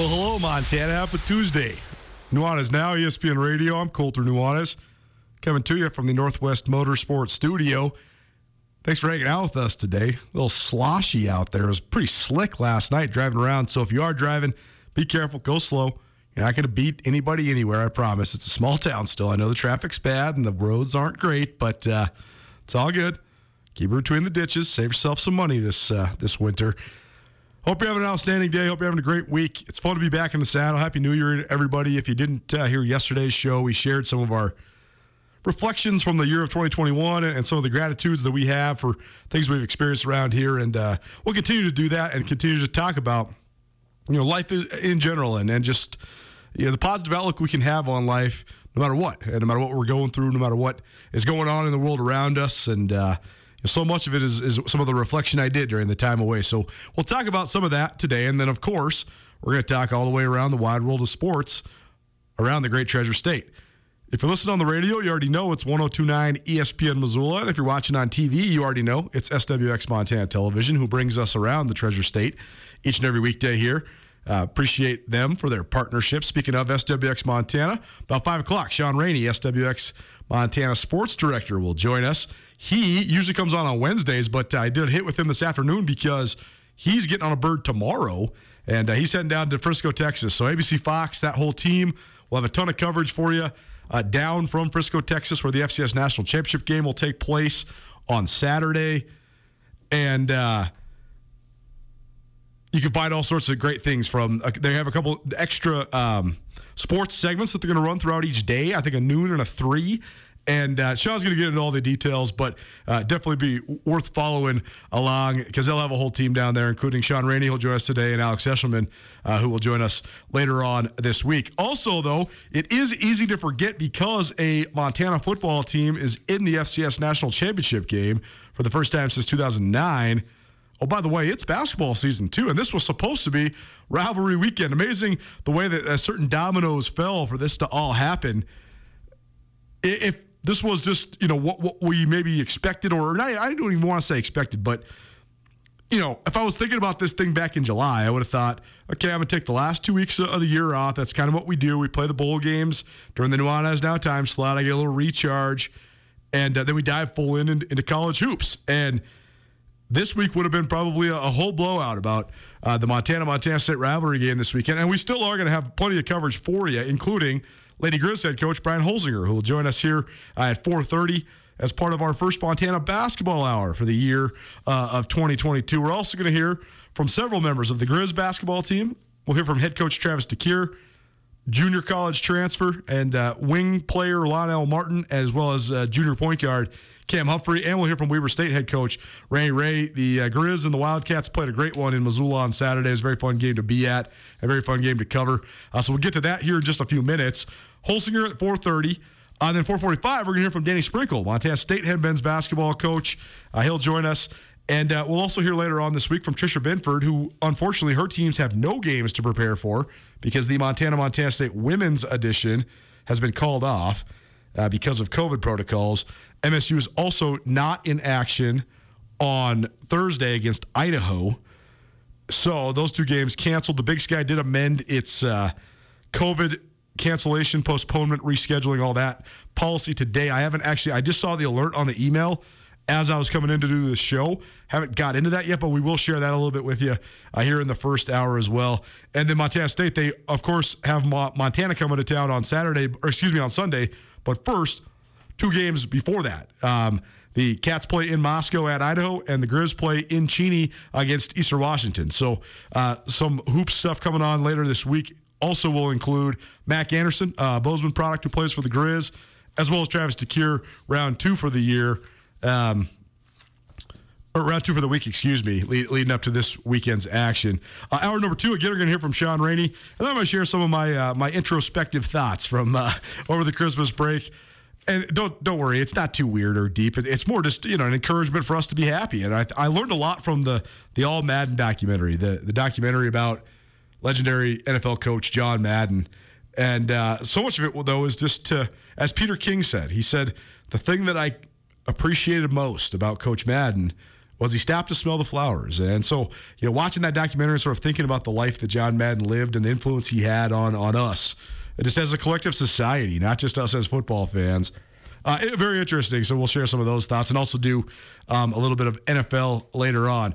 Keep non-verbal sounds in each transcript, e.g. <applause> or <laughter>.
Well, hello, Montana. Happy Tuesday. Nuanez now, ESPN Radio. I'm Colter Nuanez, coming to you from the Northwest Motorsports Studio. Thanks for hanging out with us today. A little sloshy out there. It was pretty slick last night driving around. So if you are driving, be careful, go slow. You're not going to beat anybody anywhere, I promise. It's a small town still. I know the traffic's bad and the roads aren't great, but uh, it's all good. Keep it between the ditches. Save yourself some money this uh, this winter. Hope you're having an outstanding day. Hope you're having a great week. It's fun to be back in the saddle. Happy New Year, everybody. If you didn't uh, hear yesterday's show, we shared some of our reflections from the year of 2021 and some of the gratitudes that we have for things we've experienced around here. And uh, we'll continue to do that and continue to talk about, you know, life in general and, and just, you know, the positive outlook we can have on life no matter what, and no matter what we're going through, no matter what is going on in the world around us. And, uh, so much of it is, is some of the reflection I did during the time away. So we'll talk about some of that today. And then, of course, we're going to talk all the way around the wide world of sports around the great treasure state. If you're listening on the radio, you already know it's 1029 ESPN Missoula. And if you're watching on TV, you already know it's SWX Montana Television who brings us around the treasure state each and every weekday here. Uh, appreciate them for their partnership. Speaking of SWX Montana, about 5 o'clock, Sean Rainey, SWX Montana Sports Director, will join us. He usually comes on on Wednesdays, but I did a hit with him this afternoon because he's getting on a bird tomorrow, and uh, he's heading down to Frisco, Texas. So ABC Fox, that whole team will have a ton of coverage for you uh, down from Frisco, Texas, where the FCS National Championship game will take place on Saturday, and. Uh, you can find all sorts of great things from. Uh, they have a couple extra um, sports segments that they're going to run throughout each day. I think a noon and a three, and uh, Sean's going to get into all the details, but uh, definitely be worth following along because they'll have a whole team down there, including Sean Rainey, who'll join us today, and Alex Eshelman, uh, who will join us later on this week. Also, though, it is easy to forget because a Montana football team is in the FCS National Championship game for the first time since 2009. Oh, by the way, it's basketball season too, and this was supposed to be rivalry weekend. Amazing the way that uh, certain dominoes fell for this to all happen. If this was just you know what what we maybe expected, or not, I don't even want to say expected, but you know, if I was thinking about this thing back in July, I would have thought, okay, I'm gonna take the last two weeks of the year off. That's kind of what we do. We play the bowl games during the Nuanez Now time slot. I get a little recharge, and uh, then we dive full in into college hoops. And this week would have been probably a, a whole blowout about uh, the Montana Montana State rivalry game this weekend, and we still are going to have plenty of coverage for you, including Lady Griz head coach Brian Holsinger, who will join us here uh, at 4:30 as part of our first Montana basketball hour for the year uh, of 2022. We're also going to hear from several members of the Griz basketball team. We'll hear from head coach Travis DeCuire, junior college transfer, and uh, wing player Lonnell Martin, as well as uh, junior point guard Cam Humphrey. And we'll hear from Weber State head coach Ray Ray. The uh, Griz and the Wildcats played a great one in Missoula on Saturday. It was a very fun game to be at, a very fun game to cover. Uh, so we'll get to that here in just a few minutes. Holsinger at 430. And then 445, we're going to hear from Danny Sprinkle, Montana State head men's basketball coach. Uh, he'll join us. And uh, we'll also hear later on this week from Tricia Binford, who unfortunately her teams have no games to prepare for because the Montana Montana State women's edition has been called off uh, because of COVID protocols. MSU is also not in action on Thursday against Idaho. So those two games canceled. The Big Sky did amend its uh, COVID cancellation, postponement, rescheduling, all that policy today. I haven't actually, I just saw the alert on the email as I was coming in to do this show. Haven't got into that yet, but we will share that a little bit with you uh, here in the first hour as well. And then Montana State, they of course have Montana coming to town on Saturday, or excuse me, on Sunday. But first, two games before that. Um, the Cats play in Moscow at Idaho, and the Griz play in Cheney against Eastern Washington. So, uh, some hoop stuff coming on later this week also will include Mack Anderson, uh, Bozeman product who plays for the Grizz, as well as Travis DeCuire, round two for the year. Um, or round two for the week, excuse me, lead, leading up to this weekend's action. Uh, hour number two, again, we're going to hear from Sean Rainey, and then I'm going to share some of my uh, my introspective thoughts from uh, <laughs> over the Christmas break. And don't don't worry, it's not too weird or deep. It's more just you know an encouragement for us to be happy. And I, I learned a lot from the the All Madden documentary, the the documentary about legendary NFL coach John Madden. And uh, so much of it, though, is just to, as Peter King said, he said, the thing that I appreciated most about Coach Madden was he stopped to smell the flowers. And so, you know, watching that documentary and sort of thinking about the life that John Madden lived and the influence he had on, on us, just as a collective society, not just us as football fans. Uh, very interesting. So we'll share some of those thoughts and also do um, a little bit of NFL later on.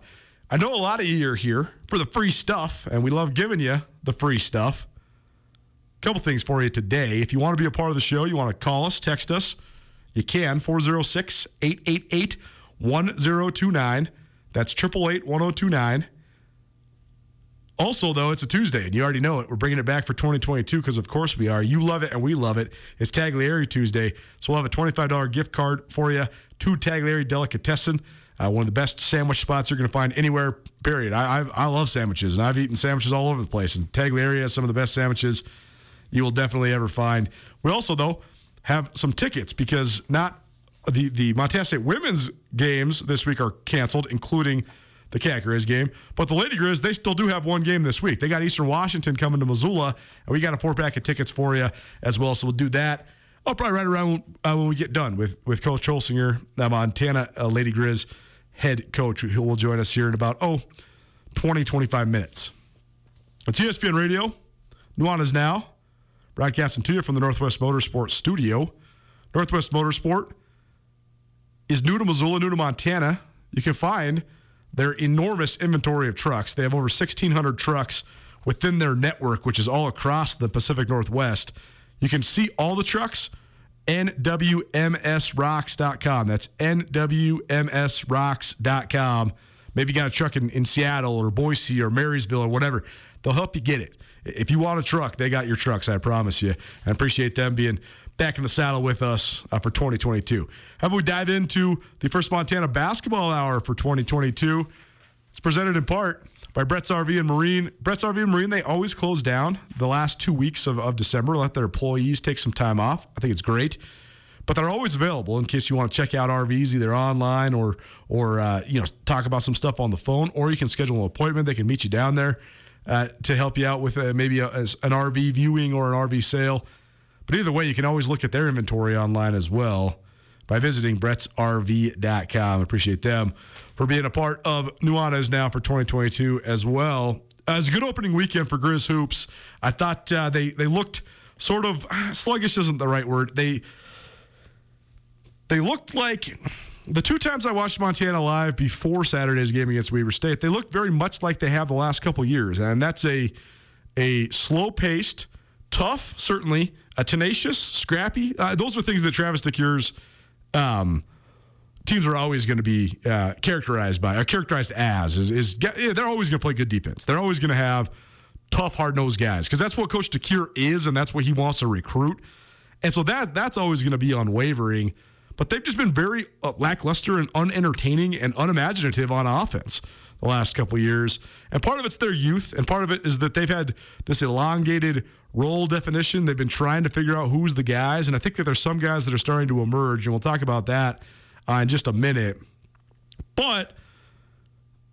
I know a lot of you are here for the free stuff, and we love giving you the free stuff. A couple things for you today. If you want to be a part of the show, you want to call us, text us, you can 406 888 1029. That's 888 1029. Also, though, it's a Tuesday, and you already know it. We're bringing it back for 2022 because, of course, we are. You love it, and we love it. It's Tagliari Tuesday, so we'll have a $25 gift card for you to Tagliari Delicatessen. Uh, one of the best sandwich spots you're going to find anywhere. Period. I, I, I love sandwiches, and I've eaten sandwiches all over the place. And Tagliari has some of the best sandwiches you will definitely ever find. We also though have some tickets because not the the Montana State women's games this week are canceled, including the Cat Griz game. But the Lady Griz, they still do have one game this week. They got Eastern Washington coming to Missoula, and we got a four pack of tickets for you as well. So we'll do that. I'll probably right around uh, when we get done with with Coach Holsinger, the Montana uh, Lady Griz head coach, who will join us here in about, oh, 20, 25 minutes. It's ESPN Radio. Nuanez Now, broadcasting to you from the Northwest Motorsport studio. Northwest Motorsport is new to Missoula, new to Montana. You can find their enormous inventory of trucks. They have over 1,600 trucks within their network, which is all across the Pacific Northwest. You can see all the trucks nwmsrocks.com. That's nwmsrocks.com. Maybe you got a truck in, in Seattle or Boise or Marysville or whatever. They'll help you get it. If you want a truck, they got your trucks, I promise you. I appreciate them being back in the saddle with us uh, for 2022. How about we dive into the first Montana basketball hour for 2022? It's presented in part by Brett's RV and Marine. Brett's RV and Marine, they always close down the last two weeks of, of December, let their employees take some time off. I think it's great. But they're always available in case you want to check out RVs either online or or uh, you know talk about some stuff on the phone, or you can schedule an appointment. They can meet you down there uh, to help you out with uh, maybe a, an RV viewing or an RV sale. But either way, you can always look at their inventory online as well by visiting brettsrv.com. Appreciate them for being a part of Nuanez now for 2022 as well. Uh, it was a good opening weekend for Grizz Hoops. I thought uh, they, they looked sort of sluggish isn't the right word. They they looked like the two times I watched Montana live before Saturday's game against Weber State, they looked very much like they have the last couple years, and that's a a slow paced, tough, certainly a tenacious, scrappy. Uh, those are things that Travis DeCuire's um, teams are always going to be uh, characterized by, or characterized as, is, is yeah, they're always going to play good defense. They're always going to have tough, hard nosed guys because that's what Coach DeCuire is, and that's what he wants to recruit. And so that that's always going to be unwavering but they've just been very uh, lackluster and unentertaining and unimaginative on offense the last couple years. And part of it's their youth, and part of it is that they've had this elongated role definition. They've been trying to figure out who's the guys, and I think that there's some guys that are starting to emerge, and we'll talk about that uh, in just a minute. But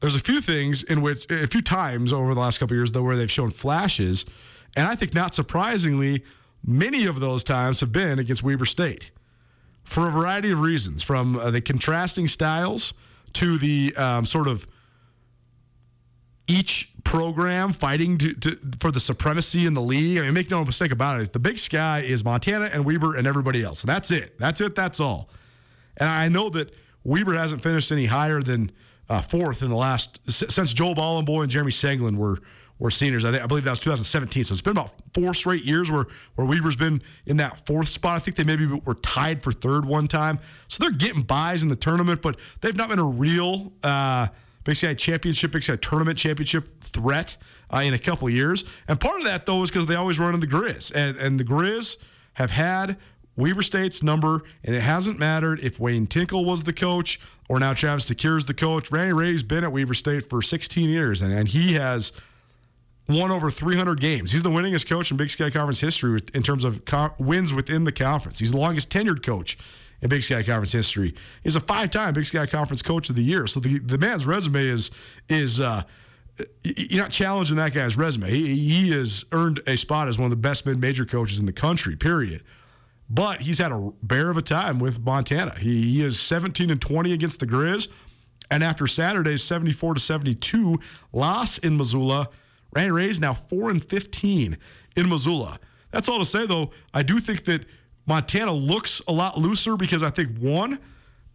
there's a few things in which, a few times over the last couple years, though, where they've shown flashes, and I think not surprisingly, many of those times have been against Weber State for a variety of reasons, from uh, the contrasting styles to the um, sort of each program fighting to, to, for the supremacy in the league. I mean, make no mistake about it. The Big Sky is Montana and Weber and everybody else. That's it. That's it. That's all. And I know that Weber hasn't finished any higher than uh, fourth in the last since Joel Bolomboy and Jeremy Senglin were were seniors. I, think, I believe that was 2017. So it's been about four straight years where, where Weber's been in that fourth spot. I think they maybe were tied for third one time. So they're getting buys in the tournament, but they've not been a real uh, Big Sky championship, Big Sky tournament championship threat uh, in a couple years. And part of that, though, is because they always run in the Grizz. And, and the Grizz have had Weber State's number, and it hasn't mattered if Wayne Tinkle was the coach or now Travis DeCuire is the coach. Randy Rahe's been at Weber State for 16 years, and, and he has – won over 300 games. He's the winningest coach in Big Sky Conference history in terms of co- wins within the conference. He's the longest tenured coach in Big Sky Conference history. He's a five-time Big Sky Conference Coach of the Year. So the, the man's resume is is uh, you're not challenging that guy's resume. He, he has earned a spot as one of the best mid-major coaches in the country. Period. But he's had a bear of a time with Montana. He, he is 17 and 20 against the Grizz, and after Saturday's 74 to 72 loss in Missoula Randy Rahe's now 4 and 15 in Missoula. That's all to say, though. I do think that Montana looks a lot looser because I think, one,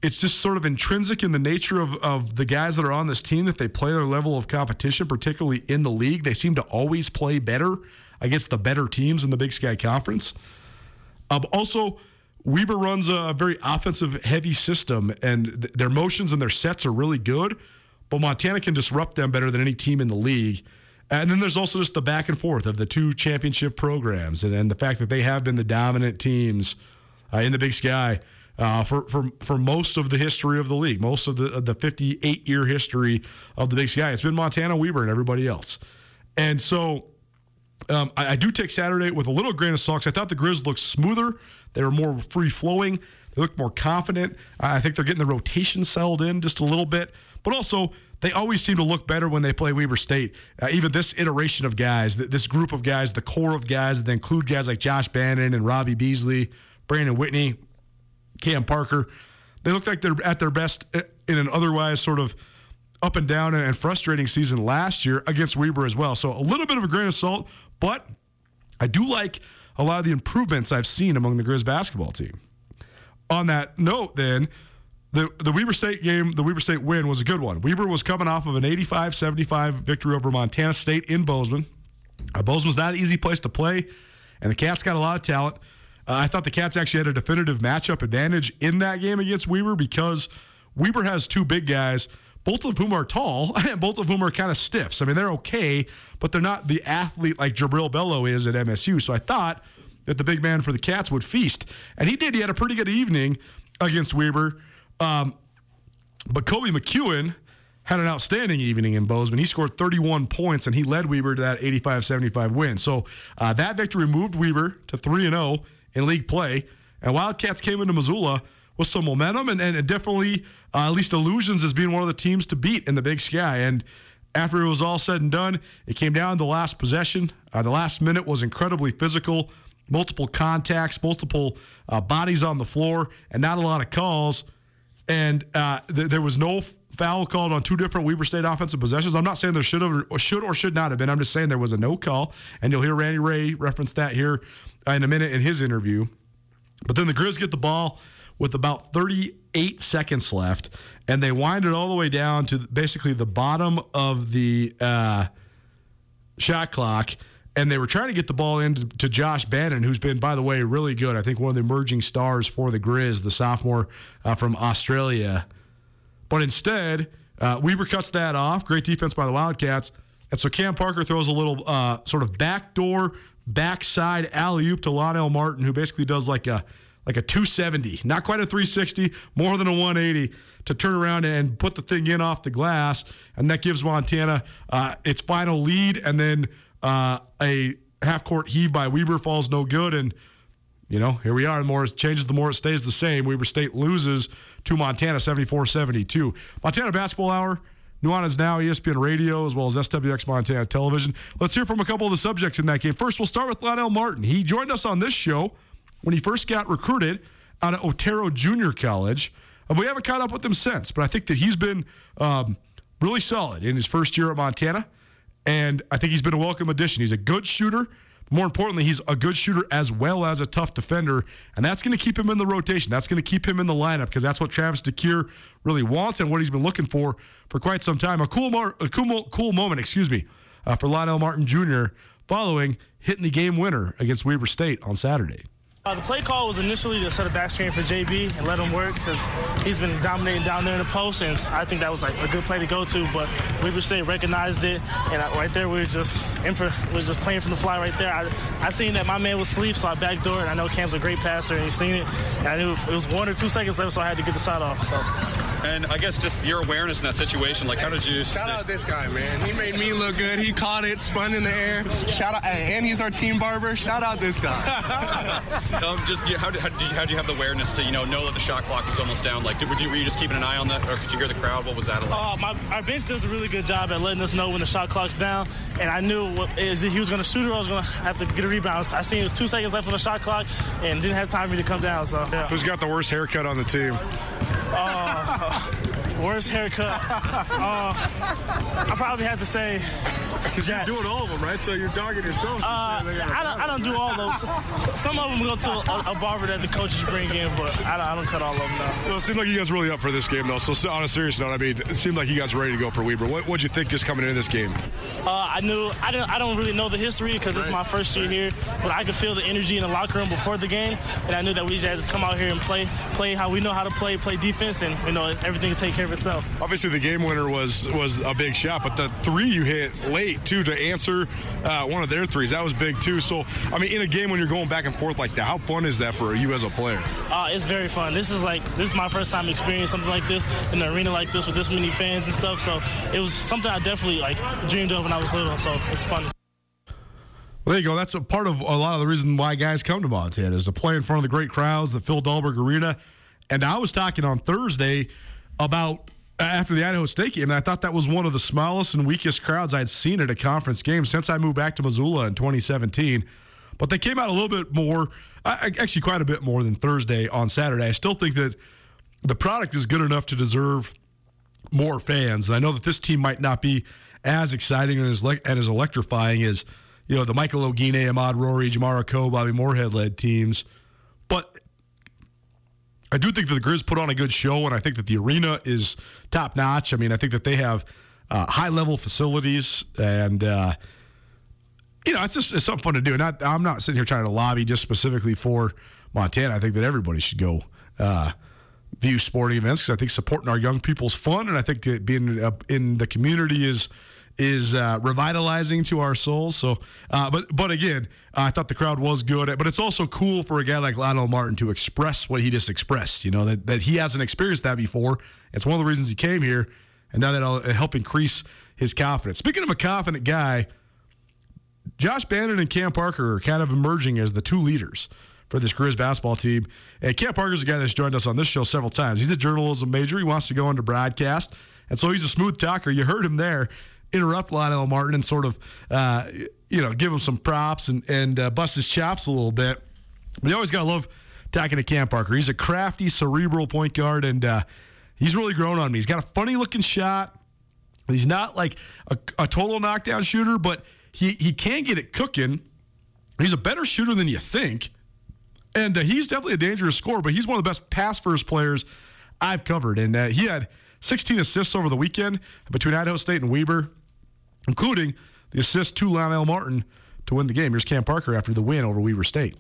it's just sort of intrinsic in the nature of, of the guys that are on this team that they play their level of competition, particularly in the league. They seem to always play better against the better teams in the Big Sky Conference. Um, also, Weber runs a very offensive heavy system, and th- their motions and their sets are really good, but Montana can disrupt them better than any team in the league. And then there's also just the back and forth of the two championship programs and, and the fact that they have been the dominant teams uh, in the Big Sky uh, for, for, for most of the history of the league, most of the, the 58 year history of the Big Sky. It's been Montana, Weber, and everybody else. And so um, I, I, do take Saturday with a little grain of salt. I thought the Grizz looked smoother. They were more free flowing. They looked more confident. I think they're getting the rotation settled in just a little bit. But also, they always seem to look better when they play Weber State. Uh, even this iteration of guys, this group of guys, the core of guys that include guys like Josh Bannon and Robbie Beasley, Brandon Whitney, Cam Parker, they look like they're at their best uh, in an otherwise sort of up and down and frustrating season last year against Weber as well. So a little bit of a grain of salt, but I do like a lot of the improvements I've seen among the Grizz basketball team. On that note, then, the the Weber State game, the Weber State win was a good one. Weber was coming off of an 85-75 victory over Montana State in Bozeman. Uh, Bozeman's not an easy place to play, and the Cats got a lot of talent. Uh, I thought the Cats actually had a definitive matchup advantage in that game against Weber because Weber has two big guys, both of whom are tall, <laughs> and both of whom are kind of stiffs. I mean, they're okay, but they're not the athlete like Jubrile Belo is at MSU. So I thought that the big man for the Cats would feast, and he did. He had a pretty good evening against Weber. Um, but Koby McEwen had an outstanding evening in Bozeman. He scored 31 points and he led Weber to that 85 75 win. So uh, that victory moved Weber to 3 0 in league play. And Wildcats came into Missoula with some momentum and, and definitely uh, at least illusions as being one of the teams to beat in the Big Sky. And after it was all said and done, it came down to the last possession. Uh, the last minute was incredibly physical. multiple contacts, multiple uh, bodies on the floor, and not a lot of calls. And uh, th- there was no foul called on two different Weber State offensive possessions. I'm not saying there should have or should or should not have been. I'm just saying there was a no call, and you'll hear Randy Rahe reference that here in a minute in his interview. But then the Grizz get the ball with about 38 seconds left, and they wind it all the way down to basically the bottom of the uh, shot clock. And they were trying to get the ball into to Josh Bannon, who's been, by the way, really good. I think one of the emerging stars for the Grizz, the sophomore uh, from Australia. But instead, uh, Weber cuts that off. Great defense by the Wildcats. And so Cam Parker throws a little uh, sort of backdoor, backside alley oop to Lonnell Martin, who basically does like a like a 270, not quite a 360, more than a 180 to turn around and put the thing in off the glass, and that gives Montana uh, its final lead. And then uh, a half court heave by Weber falls no good, and you know here we are. The more it changes, the more it stays the same. Weber State loses to Montana 74-72. Montana basketball hour. Nuanez Now, ESPN Radio, as well as SWX Montana Television. Let's hear from a couple of the subjects in that game. First, we'll start with Lonnell Martin. He joined us on this show when he first got recruited out of Otero Junior College. And we haven't caught up with him since, but I think that he's been um, really solid in his first year at Montana. And I think he's been a welcome addition. He's a good shooter. More importantly, he's a good shooter as well as a tough defender, and that's going to keep him in the rotation. That's going to keep him in the lineup because that's what Travis DeCuire really wants and what he's been looking for for quite some time. A cool, mar- a cool, cool moment, excuse me, uh, for Lonnell Martin Jr. following hitting the game winner against Weber State on Saturday. Uh, the play call was initially to set a back screen for JB and let him work because he's been dominating down there in the post, and I think that was like a good play to go to. But Weber State recognized it, and I, right there we were just in for, was just playing from the fly right there. I, I seen that my man was asleep, so I backdoored. And I know Cam's a great passer, and he's seen it. And I knew it was one or two seconds left, so I had to get the shot off. So. And I guess just your awareness in that situation, like how did you? Shout out this guy, man. He made me look good. He caught it, spun in the air. Shout out, and he's our team barber. Shout out this guy. <laughs> um, just how did, how did, you, how did you have the awareness to you know know that the shot clock was almost down? Like, did, were, you, were you just keeping an eye on that, or could you hear the crowd? What was that like? Uh, my, our bench does a really good job at letting us know when the shot clock's down, and I knew what, is he was going to shoot or I was going to have to get a rebound. I seen it was two seconds left on the shot clock, and didn't have time for me to come down. So yeah. who's got the worst haircut on the team? Uh, worst haircut. <laughs> Uh, I probably have to say. Because you're doing all of them, right? So you're dogging yourself. Uh, I, don't, I don't do all those. <laughs> Some of them go to a, a barber that the coaches bring in, but I don't, I don't cut all of them now. Well, it seemed like you guys really up for this game, though. So on a serious note, I mean, it seemed like you guys were ready to go for Weber. What would you think just coming into this game? Uh, I knew I didn't. I don't really know the history because right. it's my first year here, but I could feel the energy in the locker room before the game, and I knew that we just had to come out here and play, play how we know how to play, play defense, and you know everything will take care of itself. Obviously, the game winner was was a big shot, but the three you hit late too to answer uh, one of their threes that was big too. So I mean, in a game when you're going back and forth like that, how fun is that for you as a player? Uh, it's very fun. This is like this is my first time experiencing something like this in an arena like this with this many fans and stuff. So it was something I definitely like dreamed of when I was little. So it's fun. Well, there you go. That's a part of a lot of the reason why guys come to Montana is to play in front of the great crowds, the Phil Dahlberg Arena. And I was talking on Thursday about uh, after the Idaho State game, and I thought that was one of the smallest and weakest crowds I'd seen at a conference game since I moved back to Missoula in 2017. But they came out a little bit more, actually quite a bit more than Thursday on Saturday. I still think that the product is good enough to deserve more fans. And I know that this team might not be as exciting and as, and as electrifying as you know the Michael Oguine, Ahmaad Rorie, Jamar Akoh, Bobby Moorehead led teams. I do think that the Grizz put on a good show, and I think that the arena is top notch. I mean, I think that they have uh, high level facilities, and uh, you know, it's just it's something fun to do. Not I'm not sitting here trying to lobby just specifically for Montana. I think that everybody should go uh, view sporting events because I think supporting our young people is fun, and I think that being in the community is is uh, revitalizing to our souls. So, uh, but but again, uh, I thought the crowd was good. But it's also cool for a guy like Lonnell Martin to express what he just expressed. You know that that he hasn't experienced that before. It's one of the reasons he came here, and now that'll help increase his confidence. Speaking of a confident guy, Josh Bannon and Cam Parker are kind of emerging as the two leaders for this Grizz basketball team. And Cam Parker's a guy that's joined us on this show several times. He's a journalism major. He wants to go into broadcast. And so he's a smooth talker. You heard him there interrupt Lonnell Martin and sort of, uh, you know, give him some props and, and uh, bust his chops a little bit. But you always got to love talking to Cam Parker. He's a crafty, cerebral point guard, and uh, he's really grown on me. He's got a funny looking shot. He's not like a, a total knockdown shooter, but he, he can get it cooking. He's a better shooter than you think. And uh, he's definitely a dangerous scorer, but he's one of the best pass first players I've covered. And uh, he had 16 assists over the weekend between Idaho State and Weber, including the assist to Lonnell Martin to win the game. Here's Cam Parker after the win over Weber State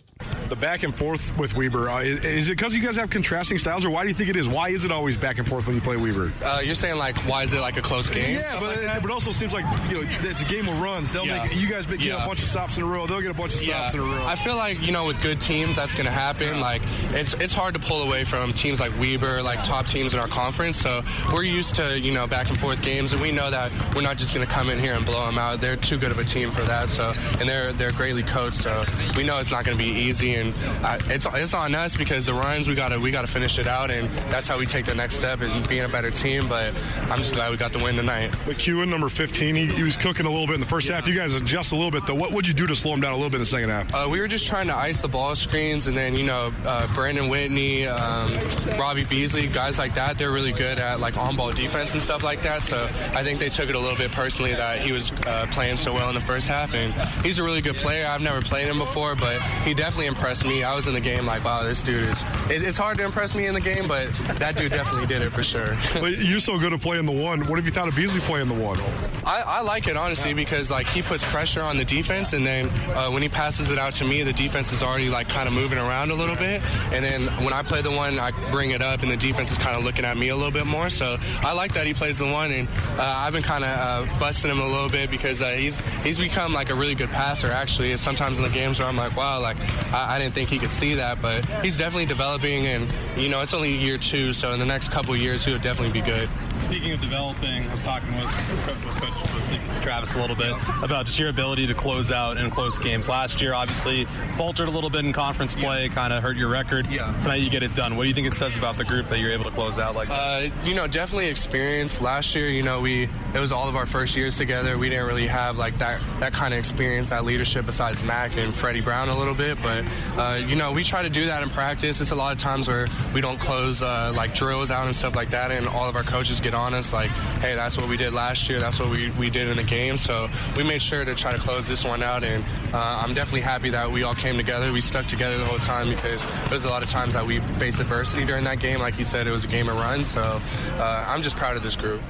the back and forth with Weber. Uh, is, it because you guys have contrasting styles, or why do you think it is? Why is it always back and forth when you play Weber? Uh, you're saying like, why is it like a close game? Yeah, but like but also seems like you know it's a game of runs. They'll yeah. make you guys get yeah. a bunch of stops in a row. They'll get a bunch of stops yeah. in a row. I feel like you know with good teams that's going to happen. Like it's it's hard to pull away from teams like Weber, like top teams in our conference. So we're used to you know back and forth games, and we know that we're not just going to come in here and blow them out. They're too good of a team for that. So and they're they're greatly coached. So we know it's not going to be easy and I, it's it's on us because the runs we gotta we gotta finish it out, and that's how we take the next step in being a better team. But I'm just glad we got the win tonight. McEwen, number 15, he, he was cooking a little bit in the first yeah. half. You guys adjust a little bit though. What would you do to slow him down a little bit in the second half? Uh, we were just trying to ice the ball screens, and then you know uh, Brandon Whitney, um, Robbie Beasley, guys like that. They're really good at like on-ball defense and stuff like that. So I think they took it a little bit personally that he was uh, playing so well in the first half, and he's a really good player. I've never played him before, but he definitely impressed me. I was in the game like, wow, this dude is. It, it's hard to impress me in the game, but that dude definitely did it for sure. <laughs> but you're so good at playing the one. What have you thought of Beasley playing the one? I, I like it honestly because like he puts pressure on the defense, and then uh, when he passes it out to me, the defense is already like kind of moving around a little bit, and then when I play the one, I bring it up, and the defense is kind of looking at me a little bit more. So I like that he plays the one, and uh, I've been kind of uh, busting him a little bit because uh, he's he's become like a really good passer. Actually, sometimes in the games where I'm like, wow, like I, I didn't think he could see that, but he's definitely developing, and you know it's only year two, so in the next couple years he would definitely be good. Speaking of developing, I was talking with, with Coach with Travis a little bit about just your ability to close out in close games. Last year, obviously, faltered a little bit in conference play, yeah. kind of hurt your record. Yeah. Tonight, you get it done. What do you think it says about the group that you're able to close out like that? Uh, you know, definitely experience. Last year, you know, we it was all of our first years together. We didn't really have like that that kind of experience, that leadership besides Mack and Freddie Brown a little bit. But uh, you know, we try to do that in practice. It's a lot of times where we don't close uh, like drills out and stuff like that, and all of our coaches get on us like, hey, that's what we did last year. That's what we, we did in the game. So we made sure to try to close this one out, and uh, I'm definitely happy that we all came together. We stuck together the whole time because there's a lot of times that we faced adversity during that game. Like you said, it was a game of runs. So uh, I'm just proud of this group.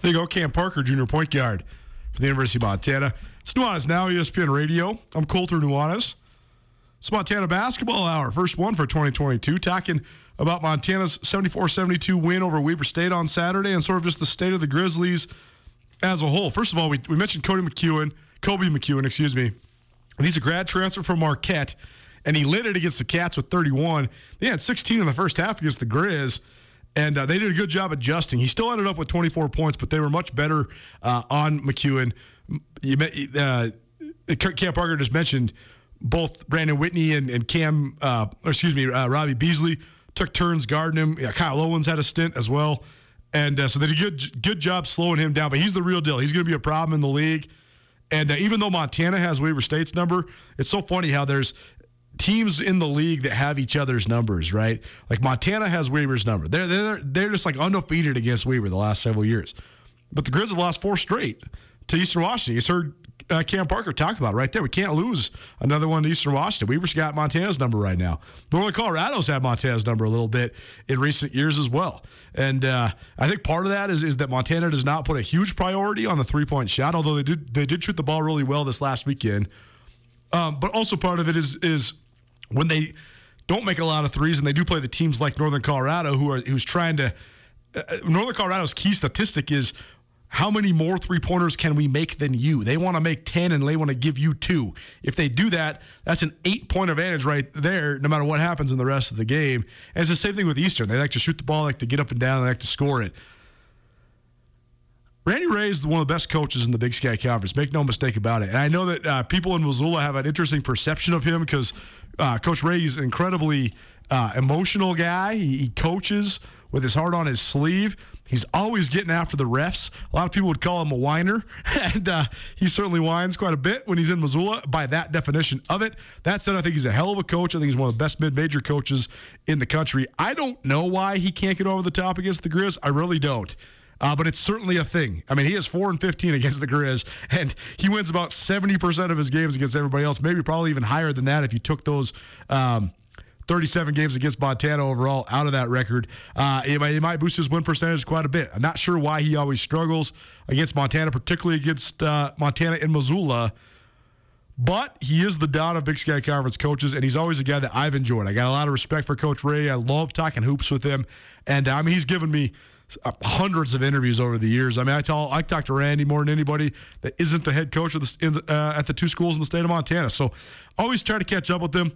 There you go, Cam Parker, junior point guard for the University of Montana. It's Nuanez Now, ESPN Radio. I'm Colter Nuanez. It's Montana Basketball Hour, first one for 2022, talking about Montana's 74 72 win over Weber State on Saturday and sort of just the state of the Grizzlies as a whole. First of all, we, we mentioned Cody McEwen, Koby McEwen, excuse me. And he's a grad transfer from Marquette, and he lit it against the Cats with 31. They had 16 in the first half against the Grizz, and uh, they did a good job adjusting. He still ended up with 24 points, but they were much better uh, on McEwen. You met, uh, Cam Parker just mentioned both Brandon Whitney and, and Cam, uh, excuse me, uh, Robbie Beasley took turns guarding him. Yeah, Kyle Owens had a stint as well. And uh, so they did a good, good job slowing him down. But he's the real deal. He's going to be a problem in the league. And even though Montana has Weber State's number, it's so funny how there's teams in the league that have each other's numbers, right? Like Montana has Weber's number. They're they're they're just like undefeated against Weber the last several years. But the Grizz have lost four straight to Eastern Washington. You heard uh, Cam Parker talk about right there. We can't lose another one to Eastern Washington. Weber's got Montana's number right now. Northern Colorado's had Montana's number a little bit in recent years as well. And uh, I think part of that is, is that Montana does not put a huge priority on the three point shot, although they did they did shoot the ball really well this last weekend. Um, but also part of it is is when they don't make a lot of threes and they do play the teams like Northern Colorado who are who's trying to. Uh, Northern Colorado's key statistic is how many more three pointers can we make than you? They want to make 10 and they want to give you two. If they do that, that's an eight point advantage right there, no matter what happens in the rest of the game. And it's the same thing with Eastern. They like to shoot the ball, like to get up and down, they like to score it. Randy Rahe is one of the best coaches in the Big Sky Conference. Make no mistake about it. And I know that uh, people in Missoula have an interesting perception of him because uh, Coach Rahe is an incredibly uh, emotional guy. He, he coaches with his heart on his sleeve. He's always getting after the refs. A lot of people would call him a whiner, <laughs> and uh, he certainly whines quite a bit when he's in Missoula by that definition of it. That said, I think he's a hell of a coach. I think he's one of the best mid major coaches in the country. I don't know why he can't get over the top against the Grizz. I really don't. Uh, but it's certainly a thing. I mean, he is four and fifteen against the Grizz, and he wins about seventy percent of his games against everybody else. Maybe probably even higher than that if you took those um, 37 games against Montana overall out of that record. Uh, it, might, it, might, boost his win percentage quite a bit. I'm not sure why he always struggles against Montana, particularly against uh, Montana in Missoula. But he is the Don of Big Sky Conference coaches, and he's always a guy that I've enjoyed. I got a lot of respect for Coach Rahe. I love talking hoops with him, and I mean he's given me hundreds of interviews over the years. I mean, I tell I talk to Randy more than anybody that isn't the head coach of the, the uh, at the two schools in the state of Montana. So always try to catch up with them.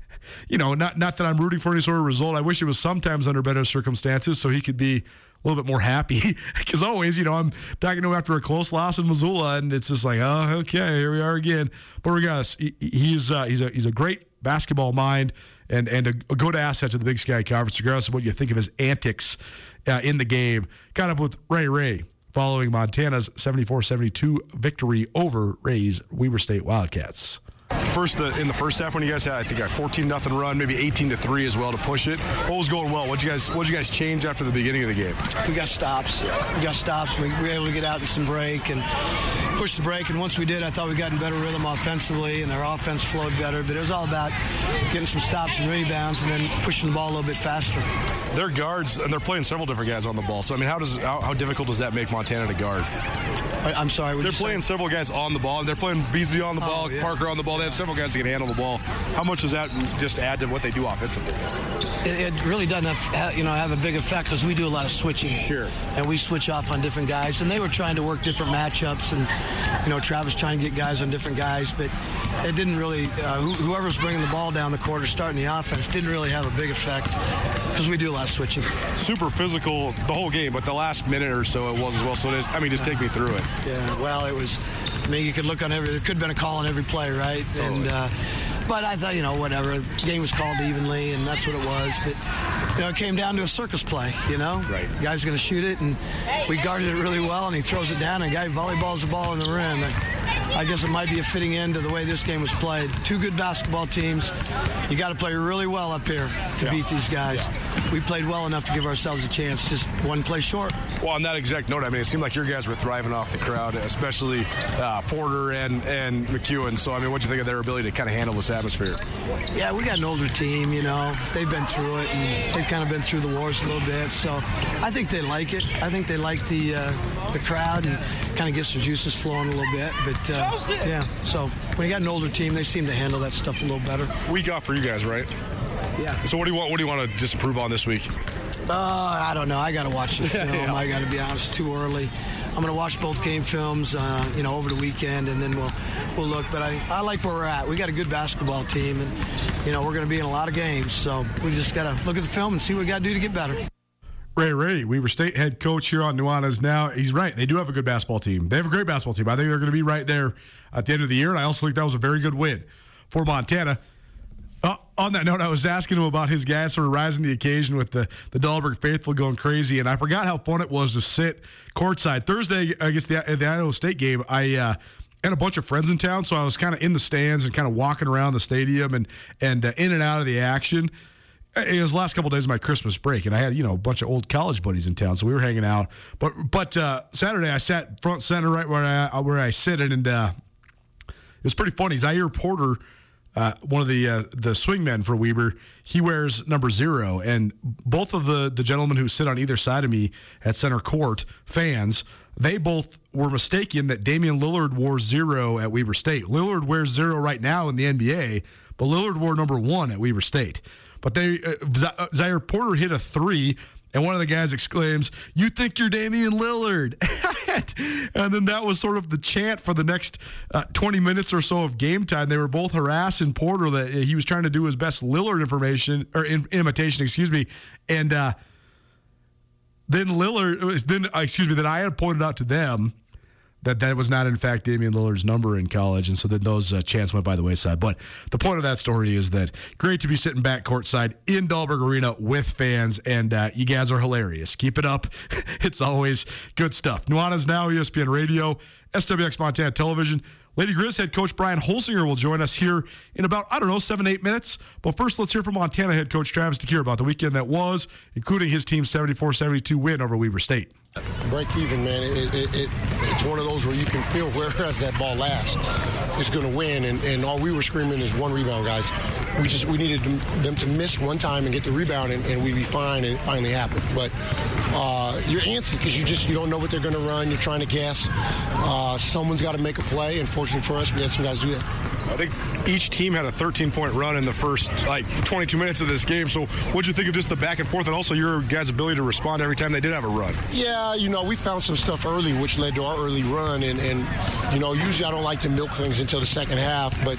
<laughs> you know, not not that I'm rooting for any sort of result. I wish it was sometimes under better circumstances so he could be a little bit more happy. <laughs> Because always, you know, I'm talking to him after a close loss in Missoula, and it's just like, oh, okay, here we are again. But regardless, he, he's uh, he's a he's a great basketball mind and and a good asset to the Big Sky Conference, regardless of what you think of his antics uh, in the game. Caught up with Ray Ray following Montana's 74-72 victory over Rahe's Weber State Wildcats. First, the, in the first half, when you guys had, I think, a 14 nothing run, maybe 18 to three as well to push it. What was going well? What you guys, what did you guys change after the beginning of the game? We got stops. We got stops. We were able to get out in some break and push the break. And once we did, I thought we got in better rhythm offensively, and our offense flowed better. But it was all about getting some stops and rebounds, and then pushing the ball a little bit faster. They're guards, and they're playing several different guys on the ball. So I mean, how does how, how difficult does that make Montana to guard? I, am sorry. They're playing several guys on the ball. They're playing Beasley on the oh, ball, yeah. Parker on the ball. They have several guys that can handle the ball. How much does that just add to what they do offensively? It, it really doesn't have, you know have a big effect because we do a lot of switching. Sure. And we switch off on different guys, and they were trying to work different matchups, and you know Travis trying to get guys on different guys, but it didn't really. Uh, whoever was bringing the ball down the court or starting the offense didn't really have a big effect because we do a lot of switching. Super physical the whole game, but the last minute or so it was as well. So it is, I mean, just take me through it. Yeah. Well, it was. I mean, you could look on every. There could have been a call on every play, right? Totally. And. Uh, but I thought, you know, whatever. The game was called evenly, and that's what it was. But, you know, it came down to a circus play, you know? Right. The guy's going to shoot it, and we guarded it really well, and he throws it down, and the guy volleyballs the ball in the rim. And I guess it might be a fitting end to the way this game was played. Two good basketball teams. You got to play really well up here to yeah. beat these guys. Yeah. We played well enough to give ourselves a chance, just one play short. Well, on that exact note, I mean, it seemed like your guys were thriving off the crowd, especially uh, Porter and, and McEwen. So, I mean, what do you think of their ability to kind of handle this atmosphere? Yeah, we got an older team, you know. They've been through it, and they've kind of been through the wars a little bit. So I think they like it. I think they like the uh, the crowd and kind of gets their juices flowing a little bit. But uh, yeah, so when you got an older team, they seem to handle that stuff a little better. Week off for you guys, right? Yeah. So what do you want? What do you want to disapprove on this week? Uh, I don't know. I got to watch the film. yeah. I got to be honest. Too early. I'm going to watch both game films, uh, you know, over the weekend, and then we'll we'll look. But I, I like where we're at. We got a good basketball team, and you know we're going to be in a lot of games. So we just got to look at the film and see what we got to do to get better. Ray Ray, Weber State head coach here on Nuanez now. He's right. They do have a good basketball team. They have a great basketball team. I think they're going to be right there at the end of the year. And I also think that was a very good win for Montana. Uh, on that note, I was asking him about his guys sort of rising the occasion with the, the Dahlberg faithful going crazy, and I forgot how fun it was to sit courtside. Thursday against the, the Idaho State game, I uh, had a bunch of friends in town, so I was kind of in the stands and kind of walking around the stadium and, and uh, in and out of the action. It was last couple of days of my Christmas break, and I had you know a bunch of old college buddies in town, so we were hanging out. But but uh, Saturday I sat front center right where I where I sit, and uh, it was pretty funny. Zahir Porter uh, one of the uh, the swingmen for Weber. He wears number zero, and both of the the gentlemen who sit on either side of me at center court, fans, they both were mistaken that Damian Lillard wore zero at Weber State. Lillard wears zero right now in the NBA, but Lillard wore number one at Weber State. But they uh, Zahir Porter hit a three and one of the guys exclaims, You think you're Damian Lillard? <laughs> and then that was sort of the chant for the next uh, 20 minutes or so of game time. They were both harassing Porter that he was trying to do his best Lillard information or in, imitation, excuse me. And uh, then Lillard, was then, uh, excuse me, then I had pointed out to them that that was not in fact Damian Lillard's number in college, and so then those uh, chants went by the wayside. But the point of that story is that great to be sitting back courtside in Dahlberg Arena with fans, and uh, you guys are hilarious. Keep it up. <laughs> it's always good stuff. Nuanez now ESPN Radio, SWX Montana Television. Lady Griz head coach Brian Holsinger will join us here in about, I don't know, seven, eight minutes. But first, let's hear from Montana head coach Travis DeCuire about the weekend that was, including his team's 74 72 win over Weber State. Break even, man. It, it, it, it's one of those where you can feel <laughs> whereas that ball lasts it's going to win. And, and all we were screaming is one rebound, guys. We just we needed them to miss one time and get the rebound, and, and we'd be fine. And it finally happened. But uh, you're antsy because you just you don't know what they're going to run. You're trying to guess. Uh, someone's got to make a play. And fortunately for us, we had some guys do that. I think each team had a 13 point run in the first like 22 minutes of this game. So, what'd you think of just the back and forth and also your guys' ability to respond every time they did have a run? Yeah, you know, we found some stuff early, which led to our early run. And, and you know, usually I don't like to milk things until the second half, but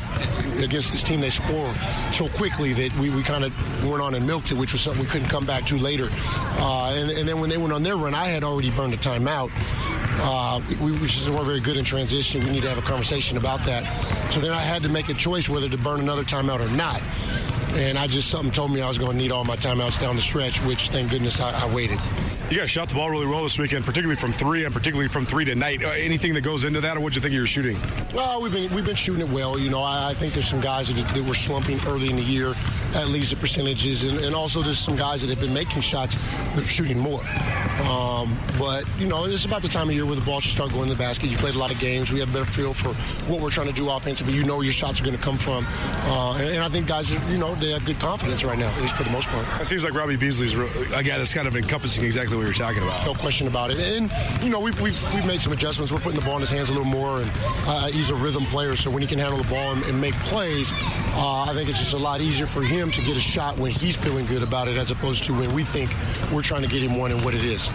against this team, they score so quickly that we, we kind of went on and milked it, which was something we couldn't come back to later. Uh, and, and then when they went on their run, I had already burned a timeout. Uh, we, we just weren't very good in transition. We need to have a conversation about that. So then I had to make a choice whether to burn another timeout or not. And I just, something told me I was going to need all my timeouts down the stretch, which thank goodness I, I waited. You guys shot the ball really well this weekend, particularly from three, and particularly from three tonight. Uh, anything that goes into that, or what you think of your shooting? Well, we've been we've been shooting it well. You know, I, I think there's some guys that, that, were slumping early in the year at least the percentages, and, and, also there's some guys that have been making shots that are shooting more. Um, but you know, it's about the time of year where the ball should start going in the basket. You played a lot of games. We have a better feel for what we're trying to do offensively. You know where your shots are going to come from, uh, and, and, I think guys, you know, they have good confidence right now, at least for the most part. It seems like Robbie Beasley's a guy that's kind of encompassing exactly what you're talking about. No question about it. And you know, we've we've, we've made some adjustments. We're putting the ball in his hands a little more, and uh, he's a rhythm player. So when he can handle the ball and, and make plays, uh, I think it's just a lot easier for him to get a shot when he's feeling good about it, as opposed to when we think we're trying to get him one and what it is.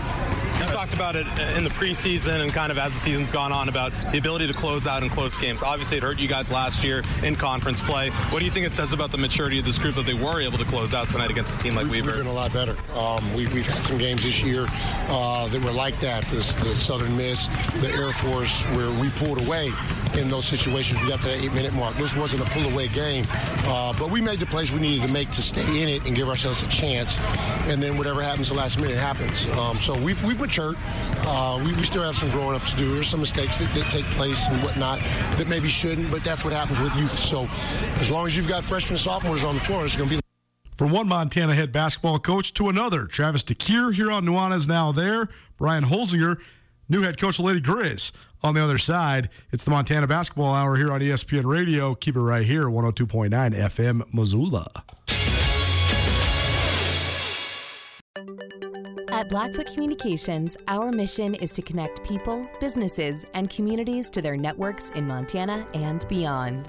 You talked about it in the preseason and kind of as the season's gone on about the ability to close out in close games. Obviously, it hurt you guys last year in conference play. What do you think it says about the maturity of this group that they were able to close out tonight against a team like we've, Weber? We've been a lot better. Um, we, have had some games this year uh, that were like that. This, the Southern Miss, the Air Force, where we pulled away in those situations. We got to that eight-minute mark. This wasn't a pull-away game, uh, but we made the plays we needed to make to stay in it and give ourselves a chance. And then whatever happens the last minute happens. Um, so we've, we've matured. Uh, we, we, still have some growing up to do. There's some mistakes that, that, take place and whatnot that maybe shouldn't, but that's what happens with youth. So as long as you've got freshmen and sophomores on the floor, it's going to be. From one Montana head basketball coach to another, Travis DeCuire here on Nuanez now there. Brian Holsinger, new head coach Lady Griz on the other side. It's the Montana Basketball Hour here on ESPN Radio. Keep it right here, 102.9 FM Missoula. At Blackfoot Communications, our mission is to connect people, businesses, and communities to their networks in Montana and beyond.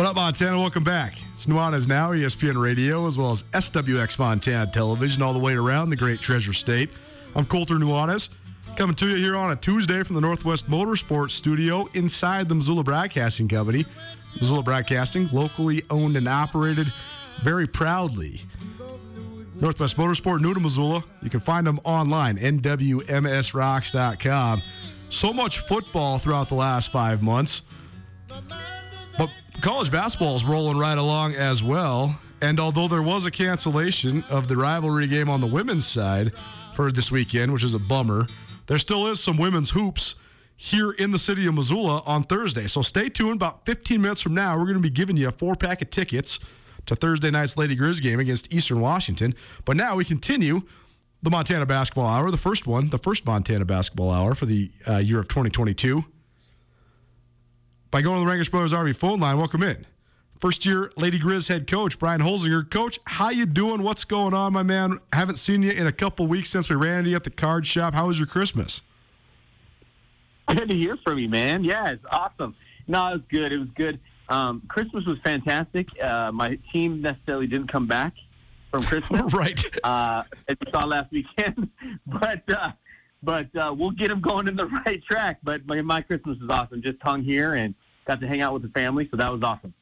What up, Montana? Welcome back. It's Nuanez Now, ESPN Radio, as well as SWX Montana Television, all the way around the great Treasure State. I'm Colter Nuanez, coming to you here on a Tuesday from the Northwest Motorsports Studio inside the Missoula Broadcasting Company. Missoula Broadcasting, locally owned and operated very proudly. Northwest Motorsport, new to Missoula. You can find them online, nwmsrocks.com. So much football throughout the last five months. But college basketball is rolling right along as well. And although there was a cancellation of the rivalry game on the women's side for this weekend, which is a bummer, there still is some women's hoops here in the city of Missoula on Thursday. So stay tuned. About 15 minutes from now, we're going to be giving you a four pack of tickets to Thursday night's Lady Griz game against Eastern Washington. But now we continue the Montana Basketball Hour, the first one, the first Montana Basketball Hour for the uh, year of 2022 by going to the Rankish Brothers Army phone line. Welcome in first year Lady Griz head coach Brian Holsinger. Coach, how you doing? What's going on, my man? Haven't seen you in a couple weeks since we ran into you at the card shop. How was your Christmas? Good to hear from you, man. Yeah, it's awesome. No, it was good. It was good. Um, Christmas was fantastic. Uh, my team necessarily didn't come back from Christmas, <laughs> right? Uh, as you saw last weekend, <laughs> but uh, but uh, we'll get them going in the <laughs> right track. But my, my Christmas was awesome. Just hung here and got to hang out with the family, so that was awesome.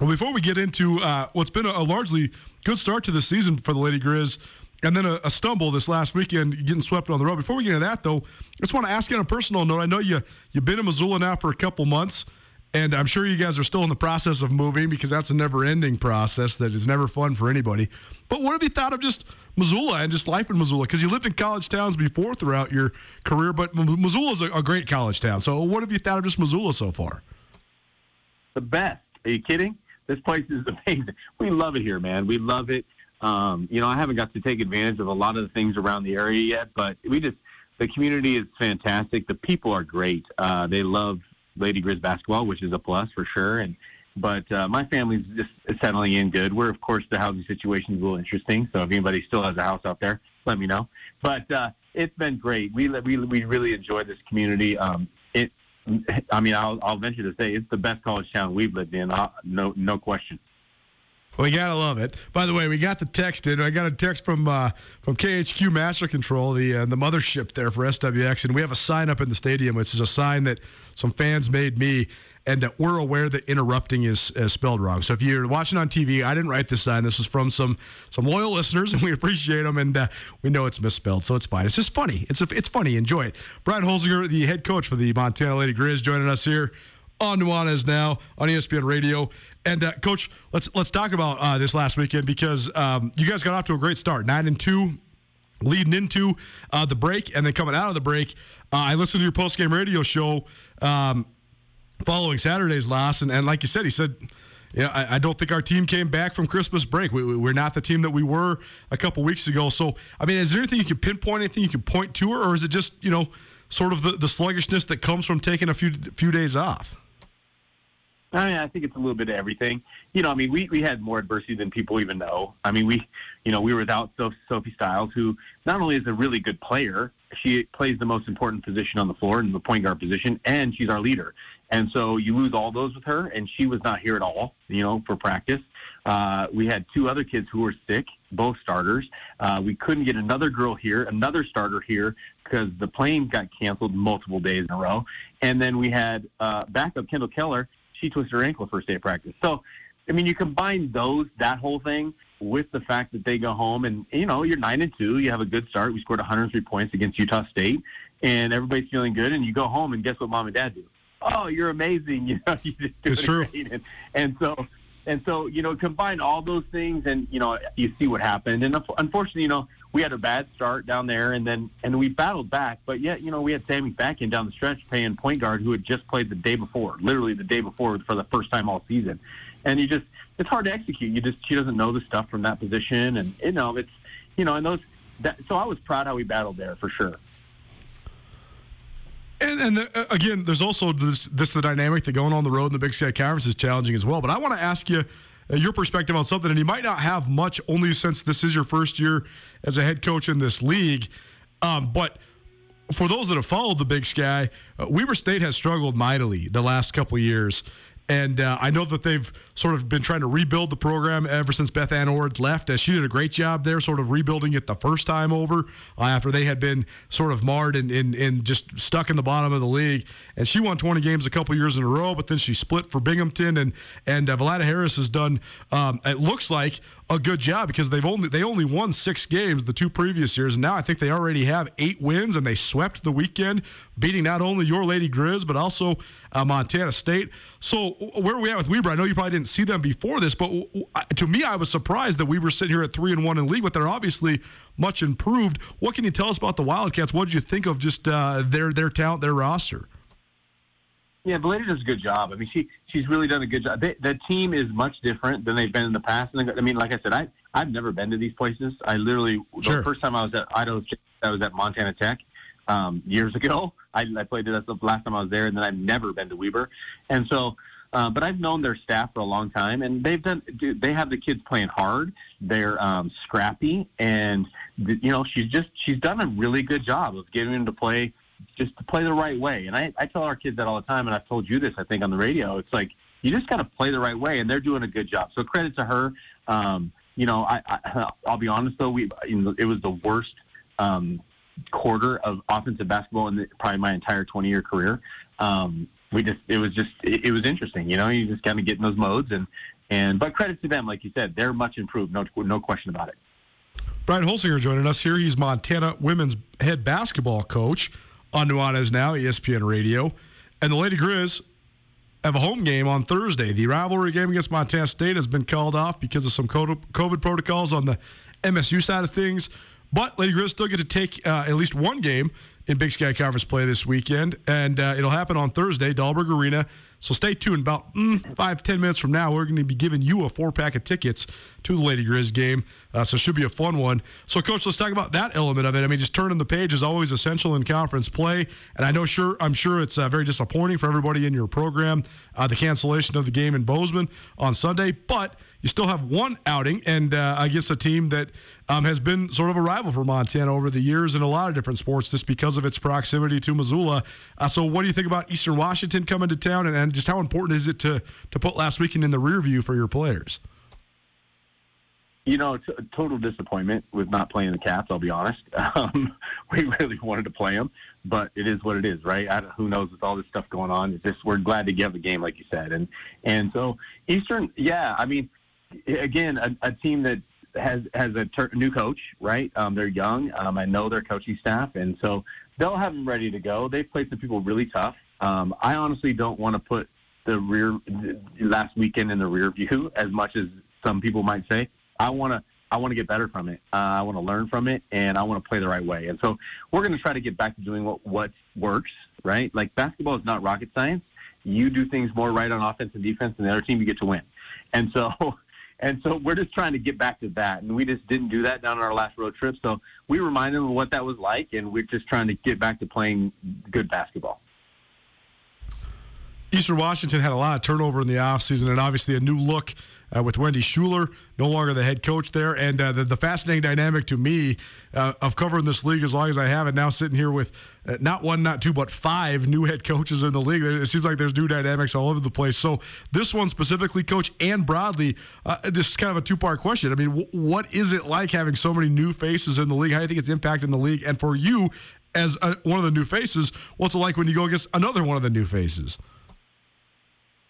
Well, before we get into uh, what's been a, a, largely good start to the season for the Lady Griz, and then a, a, stumble this last weekend, getting swept on the road. Before we get into that, though, I just want to ask you on a personal note. I know you you've been in Missoula now for a couple months. And I'm sure you guys are still in the process of moving because that's a never ending process that is never fun for anybody. But what have you thought of just Missoula and just life in Missoula? Because you lived in college towns before throughout your career, but Missoula is a, a, great college town. So what have you thought of just Missoula so far? The best. Are you kidding? This place is <laughs> amazing. We love it here, man. We love it. Um, you know, I haven't got to take advantage of a lot of the things around the area yet, but we just the community is fantastic. The people are great. Uh, they love Lady Griz basketball, which is a plus for sure. And but uh, my family's just settling in good. We're of course the housing situation is a little interesting, so if anybody still has a house out there, let me know. But uh, it's been great. We we we really enjoy this community. Um, it, I mean, I'll I'll venture to say it's the best college town we've lived in. Uh, no no question. We gotta love it. By the way, we got the text in. I got a text from uh, from KHQ Master Control, the uh, the mothership there for SWX, and we have a sign up in the stadium, which is a sign that some fans made me, and we're aware that interrupting is, is spelled wrong. So if you're watching on TV, I didn't write this sign. This was from some some loyal listeners, and we appreciate them, and uh, we know it's misspelled, so it's fine. It's just funny. It's a, it's funny. Enjoy it. Brian Holsinger, the head coach for the Montana Lady Griz, joining us here on Nuanez now on ESPN Radio. And uh, coach, let's let's talk about uh, this last weekend because um, you guys got off to a great start, nine and two, leading into uh, the break, and then coming out of the break. Uh, I listened to your post game radio show um, following Saturday's loss, and, and like you said, he said. Yeah, I, I, don't think our team came back from Christmas break. We, we, we're not the team that we were a couple weeks ago. So, I mean, is there anything you can pinpoint, anything you can point to, or is it just you know, sort of the, the sluggishness that comes from taking a few few days off? I mean, I think it's a little bit of everything. You know, I mean, we, we had more adversity than people even know. I mean, we, you know, we were without Sophie Styles, who not only is a really good player, she plays the most important position on the floor in the point guard position, and she's our leader. And so you lose all those with her, and she was not here at all, you know, for practice. Uh, we had two other kids who were sick, both starters. Uh, we couldn't get another girl here, another starter here, because the plane got canceled multiple days in a row. And then we had uh, backup Kendall Keller she twisted her ankle first day of practice. So, I mean, you combine those, that whole thing, with the fact that they go home and you know you're nine and two, you have a good start. We scored 103 points against Utah State, and everybody's feeling good. And you go home and guess what mom and dad do? Oh, you're amazing. <laughs> You know, you just do it's true. And, and so, and so, you know, combine all those things, and you know, you see what happened. And unfortunately, you know, we had a bad start down there, and then and we battled back. But yet, you know, we had Sammy in down the stretch playing point guard who had just played the day before, literally the day before for the first time all season. And you just it's hard to execute. You just she doesn't know the stuff from that position, and you know it's you know and those. That, so I was proud how we battled there for sure. And, and the, uh, again, there's also this, this the dynamic that going on the road in the Big Sky Conference is challenging as well. But I want to ask you uh, your perspective on something, and you might not have much only since this is your first year as a head coach in this league. Um, but for those that have followed the Big Sky, uh, Weber State has struggled mightily the last couple years. And uh, I know that they've sort of been trying to rebuild the program ever since Bethann Ord left. As she did a great job there, sort of rebuilding it the first time over uh, after they had been sort of marred and, and, and just stuck in the bottom of the league. And she won 20 games a couple years in a row, but then she split for Binghamton. And and uh, Velaida Harris has done, um, it looks like, a good job because they've only they only won six games the two previous years, and now I think they already have eight wins, and they swept the weekend, beating not only your Lady Griz but also uh, Montana State. So where are we at with Weber? I know you probably didn't see them before this, but to me, I was surprised that we were sitting here at three and one in league, but they're obviously much improved. What can you tell us about the Wildcats? What did you think of just uh, their their talent, their roster? Yeah, Velaida does a good job. I mean, she she's really done a good job. They, the team is much different than they've been in the past. And I mean, like I said, I I've never been to these places. I literally sure. the first time I was at Idaho, I was at Montana Tech um, years <laughs> ago. I, I played it. That's the last time I was there, and then I've never been to Weber. And so, Uh, but I've known their staff for a long time, and they've done. They have the kids playing hard. They're um, scrappy, and you know she's just she's done a really good job of getting them to play just to play the right way. And I, I tell our kids that all the time, and I've told you this I think on the radio. It's like you just got to play the right way, and they're doing a good job. So credit to her. Um, you know, I, I I'll be honest though, we you know, it was the worst um, quarter of offensive basketball in the, probably my entire 20 year career. Um, we just it was just it, it was interesting. You know, you just kind of get in those modes and and but credit to them, like you said, they're much improved. No no question about it. Brian Holsinger joining us here. He's Montana women's head basketball coach on Nuanez Now, ESPN Radio. And the Lady Grizz have a home game on Thursday. The rivalry game against Montana State has been called off because of some COVID protocols on the MSU side of things. But Lady Grizz still get to take uh, at least one game in Big Sky Conference play this weekend, and uh, it'll happen on Thursday, Dahlberg Arena. So stay tuned. About mm, five, ten minutes from now, we're going to be giving you a four pack of tickets to the Lady Grizz game. Uh, so it should be a fun one. So, Coach, let's talk about that element of it. I mean, just turning the page is always essential in conference play, and I know, sure, I'm sure it's uh, very disappointing for everybody in your program, uh, the cancellation of the game in Bozeman on Sunday, but you still have one outing, and uh, against a team that um, has been sort of a rival for Montana over the years in a lot of different sports, just because of its proximity to Missoula. Uh, so, what do you think about Eastern Washington coming to town, and, and just how important is it to to put last weekend in the rear view for your players? You know, it's a total disappointment with not playing the Cats. I'll be honest. <laughs> Um, we really wanted to play them, but it is what it is, right? who knows with all this stuff going on? It's just we're glad to get the game, like you said, and and so Eastern, yeah. I mean, again, a, a team that has has a ter- new coach, right? Um, they're young. Um, I know their coaching staff, and so they'll have them ready to go. They've played some people really tough. Um, I honestly don't want to put the rear the last weekend in the rear view <laughs> as much as some people might say. I want to I want to get better from it. Uh, I want to learn from it, and I want to play the right way. And so we're going to try to get back to doing what what works, right? Like basketball is not rocket science. You do things more right on offense and defense, and the other team you get to win. And so <laughs> And so we're just trying to get back to that. And we just didn't do that down on our last road trip. So we reminded them of what that was like, and we're just trying to get back to playing good basketball. Eastern Washington had a lot of turnover in the offseason and obviously a new look uh, with Wendy Schuller, no longer the head coach there. And uh, the, the, fascinating dynamic to me uh, of covering this league as long as I have and now sitting here with uh, not one, not two, but five new head coaches in the league. It seems like there's new dynamics all over the place. So this one specifically, coach and broadly, uh, just kind of a two part question. I mean, w- what is it like having so many new faces in the league? How do you think it's impacting the league? And for you, as a, one of the new faces, what's it like when you go against another one of the new faces?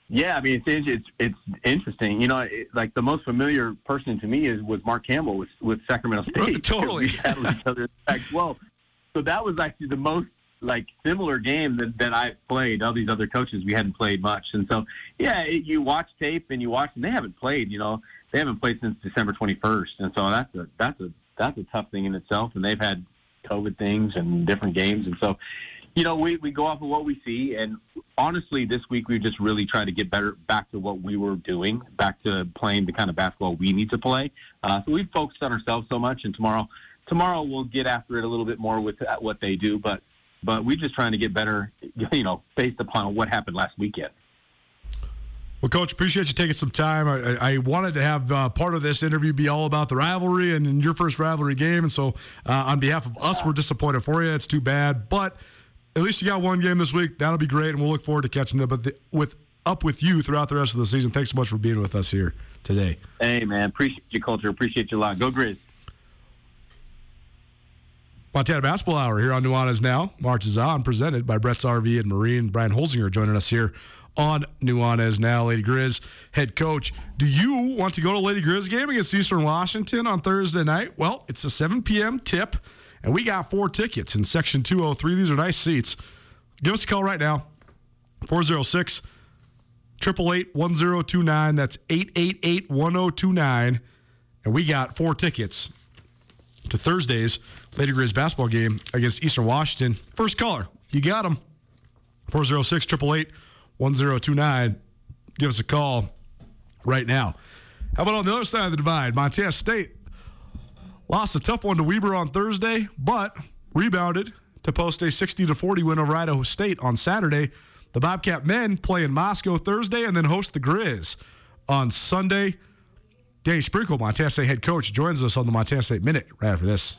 Yeah, I mean it's it's it's interesting. You know, it, like the most familiar person to me is was Mark Campbell with with Sacramento <laughs> State. totally. <laughs> well, so that was actually the most like similar game that, that I've played. All these other coaches we hadn't played much, and so yeah, it, you watch tape and you watch, and they haven't played. You know, they haven't played since December 21st, and so that's a that's a that's a tough thing in itself. And they've had COVID things and different games, and so you know, we, we go off of what we see. And honestly, this week we just really tried to get better back to what we were doing, back to playing the kind of basketball we need to play. Uh, so we focused on ourselves so much. And tomorrow, tomorrow we'll get after it a little bit more with what they do. But but we're just trying to get better, <laughs> you know, based upon what happened last weekend. Well, Coach, appreciate you taking some time. I, I wanted to have uh, part of this interview be all about the rivalry and your first rivalry game. And so, uh, on behalf of us, we're disappointed for you. It's too bad. But at least you got one game this week. That'll be great, and we'll look forward to catching up with, with up with you throughout the rest of the season. Thanks so much for being with us here today. Hey, man, appreciate your culture. Appreciate you a lot. Go Grizz. Montana Basketball Hour here on Nuanez Now marches on, presented by Brett's RV and Marine. Brian Holsinger joining us here on Nuanez Now. Lady Grizz head coach. Do you want to go to Lady Grizz game against Eastern Washington on Thursday night? Well, it's a 7 p.m. tip. And we got four tickets in section 203. These are nice seats. Give us a call right now 406 888 1029. That's 888 1029. And we got four tickets to Thursday's Lady Grizz basketball game against Eastern Washington. First caller, you got them. 406 888 1029. Give us a call right now. How about on the other side of the divide? Montana State Lost a tough one to Weber on Thursday, but rebounded to post a 60 to 40 win over Idaho State on Saturday. The Bobcat men play in Moscow Thursday and then host the Grizz on Sunday. Danny Sprinkle, Montana State head coach, joins us on the Montana State Minute right after this.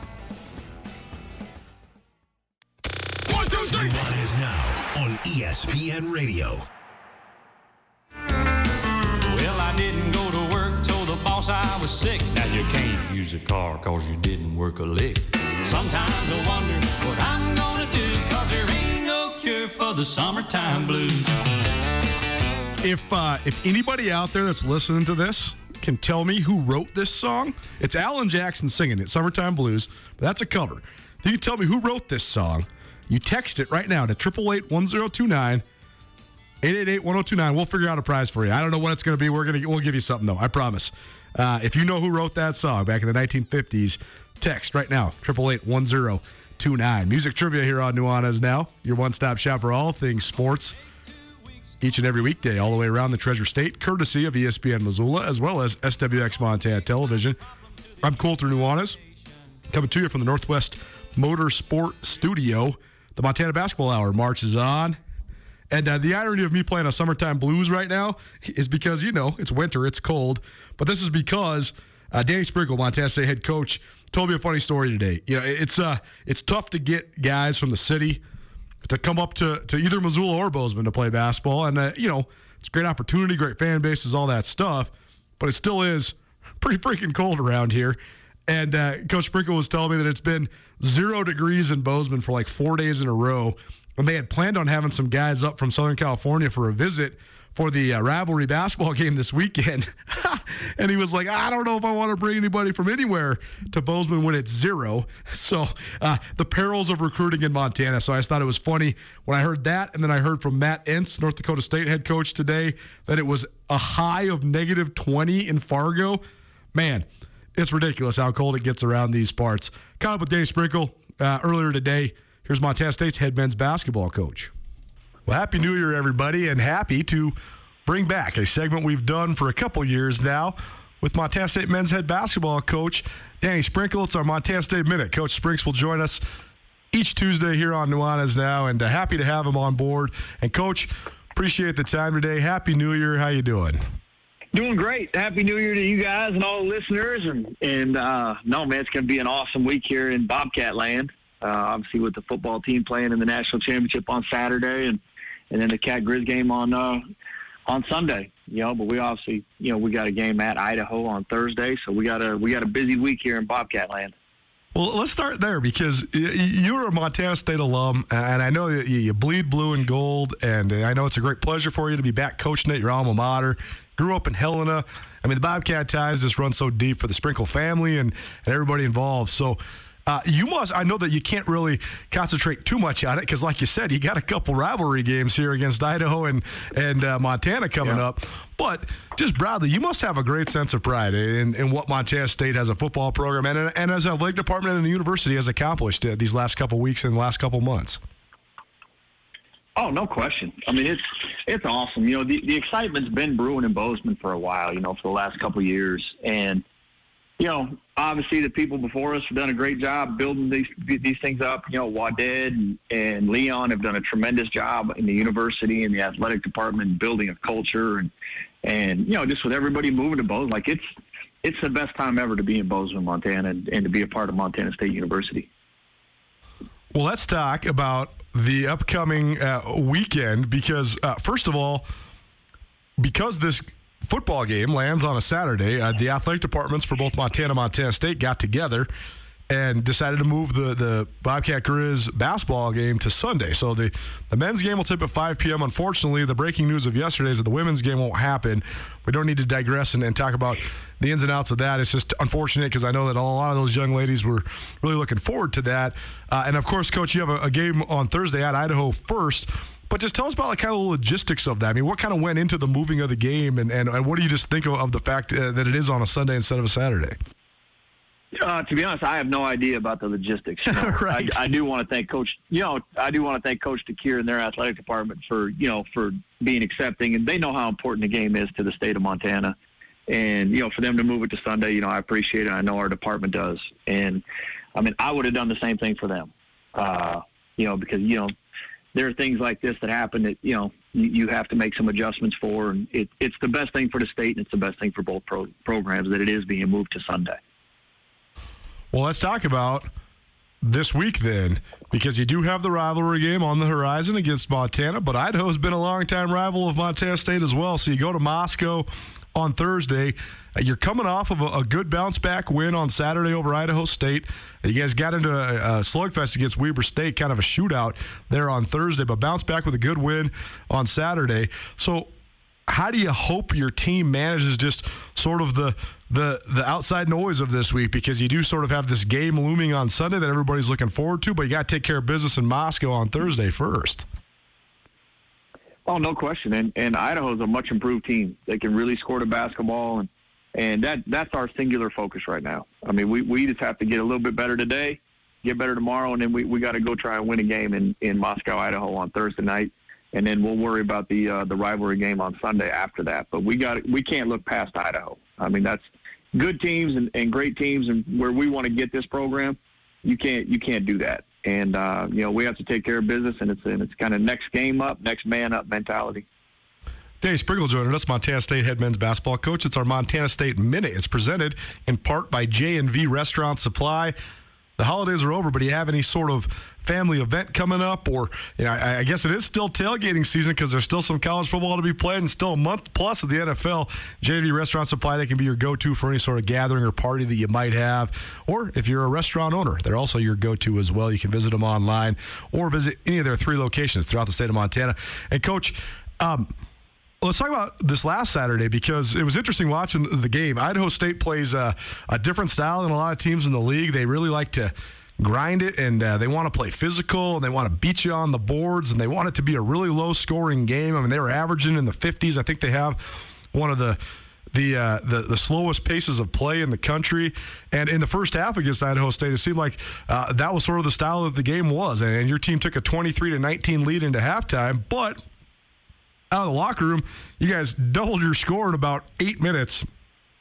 ESPN Radio. Well, I didn't go to work, told the boss I was sick. Now you can't use a car cause you didn't work a lick. Sometimes I wonder what I'm gonna do cause there ain't no cure for the summertime blues. If uh, if anybody out there that's listening to this can tell me who wrote this song, it's Alan Jackson singing it, "Summertime Blues." But that's a cover. If you can tell me who wrote this song, you text it right now to 888 1029 888 1029. We'll figure out a prize for you. I don't know what it's going to be. We're going to we'll give you something though. I promise. Uh, if you know who wrote that song back in the 1950s, text right now 888 1029. Music trivia here on Nuanez now. Your one-stop shop for all things sports. Each and every weekday, all the way around the Treasure State, courtesy of ESPN Missoula, as well as SWX Montana Television. I'm Colter Nuanez, coming to you from the Northwest Motorsport Studio. The Montana Basketball Hour marches on. And uh, the irony of me playing a summertime blues right now is because, you know, it's winter, it's cold. But this is because uh, Danny Sprinkle, Montana State head coach, told me a funny story today. You know, it's uh, it's tough to get guys from the city to come up to, to either Missoula or Bozeman to play basketball. And, uh, you know, it's a great opportunity, great fan bases, all that stuff. But it still is pretty freaking cold around here. And uh, Coach Sprinkle was telling me that it's been zero degrees in Bozeman for like four days in a row. And they had planned on having some guys up from Southern California for a visit for the uh, rivalry basketball <laughs> game this weekend. <laughs> and he was like, I don't know if I want to bring anybody from anywhere to Bozeman when it's zero. <laughs> So uh, the perils of recruiting in Montana. So I just thought it was funny when I heard that. And then I heard from Matt Entz, North Dakota State head coach today, that it was a high of negative 20 in Fargo. Man, it's ridiculous how cold it gets around these parts. Caught up with Dave Sprinkle uh, earlier today. Here's Montana State's head men's basketball coach. Well, Happy New Year, everybody, and happy to bring back a segment we've done for a couple years now with Montana State men's head basketball coach Danny Sprinkle. It's our Montana State Minute. Coach Sprinks will join us each Tuesday here on Nuanez Now, and uh, happy to have him on board. And, Coach, appreciate the time today. Happy New Year. How you doing? Doing great. Happy New Year to you guys and all the listeners. And and uh, no, man, it's going to be an awesome week here in Bobcat Land. Uh, obviously, with the football team playing in the national championship on Saturday, and and then the Cat Grizz game on uh, on Sunday. You know, but we obviously, you know, we got a game at Idaho on Thursday, so we got a we got a busy week here in Bobcat Land. Well, let's start there because you're a Montana State alum, and I know you bleed blue and gold, and I know it's a great pleasure for you to be back coaching at your alma mater grew up in Helena. I mean, the Bobcat ties just run so deep for the Sprinkle family and, and everybody involved. So, uh, you must. I know that you can't really concentrate too much on it because, like you said, you got a couple rivalry games here against Idaho and and uh, Montana coming yeah. up. But just broadly, you must have a great sense of pride in, in what Montana State has a football program and, and as a athletic department and the university has accomplished uh, these last couple weeks and last couple months. Oh, no question. I mean, it's it's awesome. You know, the, the excitement's been brewing in Bozeman for a while. You know, for the last couple years, and you know, obviously the people before us have done a great job building these these things up. You know, Waded and, and Leon have done a tremendous job in the university and the athletic department building a culture and and you know, just with everybody moving to Bozeman, like it's it's the best time ever to be in Bozeman, Montana, and, and to be a part of Montana State University. Well, let's talk about the upcoming uh, weekend because, uh, first of all, because this football game lands on a Saturday. Uh, the athletic departments for both Montana and Montana State got together and decided to move the, the Bobcat Grizz basketball game to Sunday. So the, the men's game will tip at 5 p.m. Unfortunately, the breaking news of yesterday is that the women's game won't happen. We don't need to digress and, and talk about the ins and outs of that. It's just unfortunate because I know that a lot of those young ladies were really looking forward to that. Uh, and of course, Coach, you have a, a game on Thursday at Idaho first. But just tell us about like kind of the logistics of that. I mean, what kind of went into the moving of the game, and, and, and what do you just think of, of the fact uh, that it is on a Sunday instead of a Saturday? Uh, to be honest, I have no idea about the logistics. You <laughs> know? right. I, I, do want to thank Coach. You know, I do want to thank Coach DeCuire and their athletic department for you know for being accepting, and they know how important the game is to the state of Montana. And you know, for them to move it to Sunday, you know, I appreciate it. I know our department does, and I mean, I would have done the same thing for them. Uh, you know, because you know, there are things like this that happen that you know you, you have to make some adjustments for, and it, it's the best thing for the state, and it's the best thing for both pro- programs that it is being moved to Sunday. Well, let's talk about this week then, because you do have the rivalry game on the horizon against Montana, but Idaho's been a long-time rival of Montana State as well. So you go to Moscow on Thursday. Uh, you're coming off of a, a, good bounce back win on Saturday over Idaho State. You guys got into a, a, slugfest against Weber State, kind of a shootout there on Thursday, but bounce back with a good win on Saturday. So how do you hope your team manages just sort of the the the outside noise of this week because you do sort of have this game looming on Sunday that everybody's looking forward to, but you got to take care of business in Moscow on Thursday first. Oh, no question. And and Idaho's a much improved team. They can really score the basketball and and that that's our singular focus right now. I mean, we, we just have to get a little bit better today, get better tomorrow, and then we, we got to go try and win a game in, in Moscow, Idaho on Thursday night and then we'll worry about the uh, the rivalry game on Sunday after that. But we got we can't look past Idaho. I mean, that's good teams and, and great teams, and where we want to get this program, you can't you can't do that. And uh, you know we have to take care of business, and it's and it's kind of next game up, next man up mentality. Dave Sprinkle joining us, Montana State head men's basketball coach. It's our Montana State Minute. It's presented in part by J&V Restaurant Supply the holidays are over, but do you have any sort of family event coming up? Or, you know, I, I guess it is still tailgating season because there's still some college football to be played and still a month plus of the NFL. J&V Restaurant Supply, that can be your go to for any sort of gathering or party that you might have. Or if you're a restaurant owner, they're also your go to as well. You can visit them online or visit any of their three locations throughout the state of Montana. And, Coach, um, Let's talk about this last Saturday because it was interesting watching the game. Idaho State plays a, a different style than a lot of teams in the league. They really like to grind it and uh, they want to play physical and they want to beat you on the boards and they want it to be a really low scoring game. I mean, they were averaging in the 50s. I think they have one of the the, uh, the the slowest paces of play in the country. And in the first half against Idaho State, it seemed like uh, that was sort of the style that the game was. And your team took a 23 to 19 lead into halftime, but out of the locker room, you guys doubled your score in about eight minutes.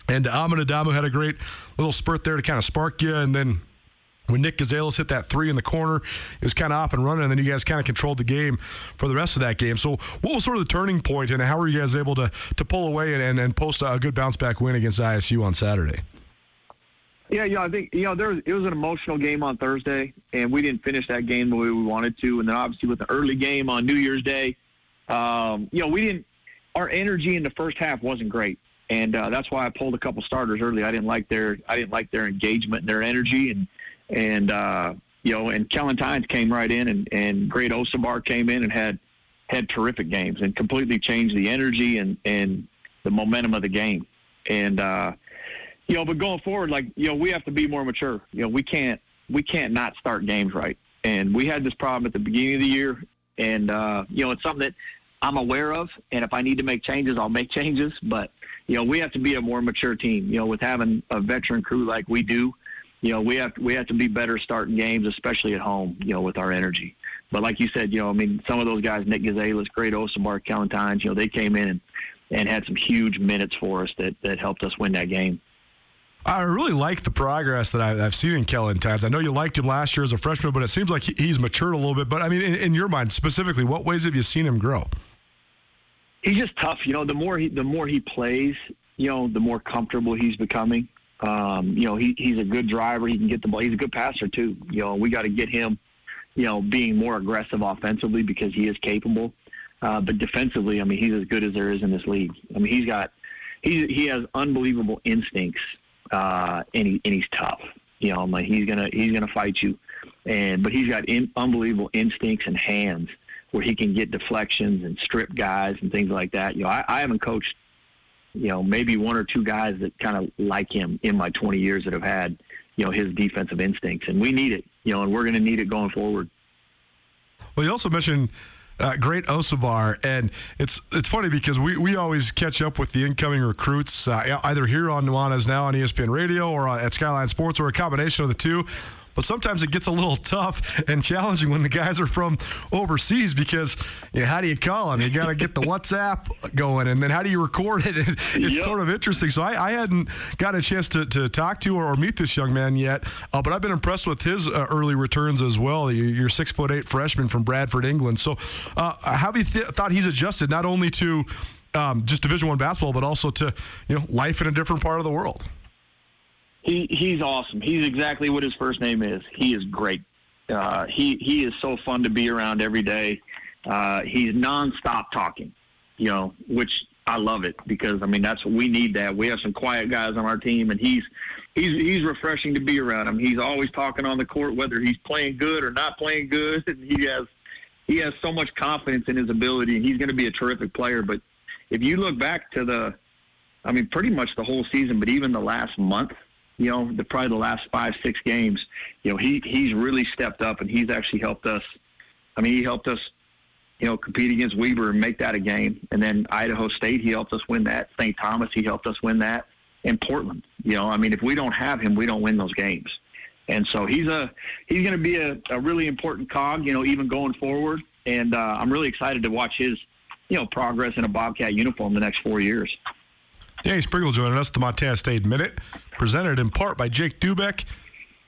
And Amin Adamu had a great little spurt there to kind of spark you. And then when Nick Gazelas hit that three in the corner, it was kind of off and running. And then you guys kind of controlled the game for the rest of that game. So, what was sort of the turning point, and how were you guys able to to pull away and, and, and post a good bounce back win against ISU on Saturday? Yeah, know, I think you know there was, it was an emotional game on Thursday, and we didn't finish that game the way we wanted to. And then obviously with the early game on New Year's Day, um, you know, we didn't. Our energy in the first half wasn't great, and uh, that's why I pulled a couple starters early. I didn't like their I didn't like their engagement and their energy, and and uh, you know, and Kellen Tynes came right in, and and Great Osobor came in and had had terrific games and completely changed the energy and and the momentum of the game. And uh, you know, but going forward, like you know, we have to be more mature. You know, we can't we can't not start games right. And we had this problem at the beginning of the year, and uh, you know, it's something that I'm aware of, and if I need to make changes, I'll make <laughs> changes. But you know, we have to be a more mature team. You know, with having a veteran crew like we do, you know, we have we have to be better starting games, especially at home. You know, with our energy. But like you said, you know, I mean, some of those guys, Nick Gazelas, Great Osobor, Kellen Tynes, you know, they came in and, and had some huge minutes for us that that helped us win that game. I really like the progress that I've seen in Kellen Tynes. I know you liked him last year as a freshman, but it seems like he's matured a little bit. But I mean, in, in your mind specifically, what ways have you seen him grow? He's just tough. You know, the more he the more he plays, you know, the more comfortable he's becoming. Um, you know, he he's a good driver. He can get the ball. He's a good passer too. You know, we got to get him, you know, being more aggressive offensively because he is capable. Uh, but defensively, I mean, he's as good as there is in this league. I mean, he's got he he has unbelievable instincts, uh, and he and he's tough. You know, I'm like he's gonna he's gonna fight you, and but he's got in, unbelievable instincts and hands where he can get deflections and strip guys and things like that. You know, I, I haven't coached, you know, maybe one or two guys that kind of like him in my 20 years that have had, you know, his defensive instincts, and we need it. You know, and we're going to need it going forward. Well, you also mentioned uh, great Osobor, and it's it's funny because we, we always catch up with the incoming recruits uh, either here on Nuanez now on ESPN Radio or at Skyline Sports or a combination of the two but sometimes it gets a little tough and challenging when the guys are from overseas because you know, how do you call them? You got to get the WhatsApp going, and then how do you record it? <laughs> It's yep. sort of interesting. So I, I, hadn't got a chance to, to talk to or, meet this young man yet, uh, but I've been impressed with his uh, early returns as well. You're six foot eight freshman from Bradford, England. So uh, how have you th- thought he's adjusted not only to um, just Division One basketball, but also to you know life in a different part of the world? He he's awesome. He's exactly what his first name is. He is great. Uh, he he is so fun to be around every day. Uh, he's nonstop talking, you know, which I love it because I mean that's what we need. That we have some quiet guys on our team, and he's he's he's refreshing to be around him. He's always talking on the court, whether he's playing good or not playing good, <laughs> and he has he has so much confidence in his ability, and he's going to be a terrific player. But if you look back to the, I mean, pretty much the whole season, but even the last month, you know, the probably the last five, six games, you know, he he's really stepped up and he's actually helped us. I mean, he helped us, you know, compete against Weber and make that a game. And then Idaho State, he helped us win that. St. Thomas, he helped us win that. And Portland, you know, I mean, if we don't have him, we don't win those games. And so he's a he's going to be a, a really important cog, you know, even going forward. And uh, I'm really excited to watch his, you know, progress in a Bobcat uniform the next four years. Danny Sprinkle joining us, the Montana State Minute, presented in part by Jake Dubeck,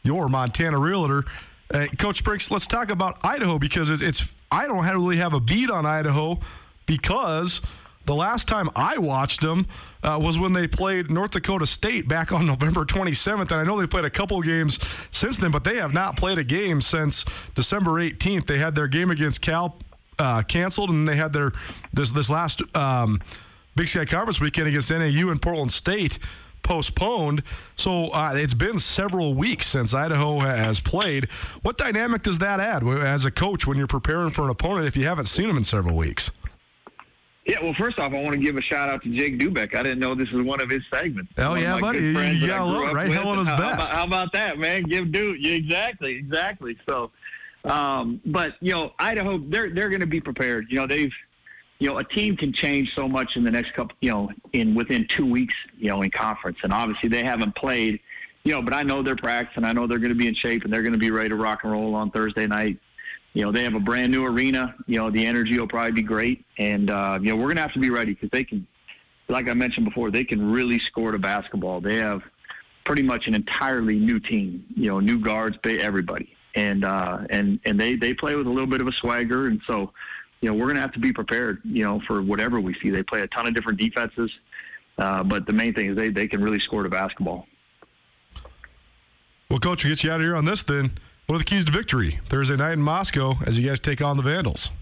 your Montana realtor. Uh, Coach Sprinkles, let's talk about Idaho because it's, it's I don't really have a beat on Idaho because the last time I watched them uh, was when they played North Dakota State back on <laughs> November 27th. And I know they've played a couple games since then, but they have not played a game since December 18th. They had their game against Cal uh, canceled, and they had their this this last um, Big Sky Conference weekend against NAU and Portland State postponed. So uh, it's been several weeks since Idaho has played. What dynamic does that add as a coach when you're preparing for an opponent if you haven't seen them in several weeks? Yeah, well, first off, I want to give a shout out to Jake Dubek. I didn't know this was one of his segments. Oh yeah, buddy, you, love it, right? Helena's how, best. How about, how about, that, man? Give Duke, yeah, exactly, exactly. So, um, but you know, Idaho, they're they're going to be prepared. You know, they've you know, a team can change so much in the next couple, you know, in within two weeks, you know, in conference. And obviously they haven't played, you know, but I know they're practicing. I know they're going to be in shape and they're going to be ready to rock and roll on Thursday night. You know, they have a brand new arena. You know, the energy will probably be great. And, uh, you know, we're going to have to be ready because they can, like I mentioned before, they can really score the basketball. They have pretty much an entirely new team, you know, new guards, everybody. And, uh, and, and they, they play with a little bit of a swagger. And so, you know, we're going to have to be prepared, you know, for whatever we see. They play a ton of different defenses, uh, but the main thing is they, they can really score the basketball. Well, Coach, we get you out of here on this then. What are the keys to victory Thursday night in Moscow as you guys take on the Vandals?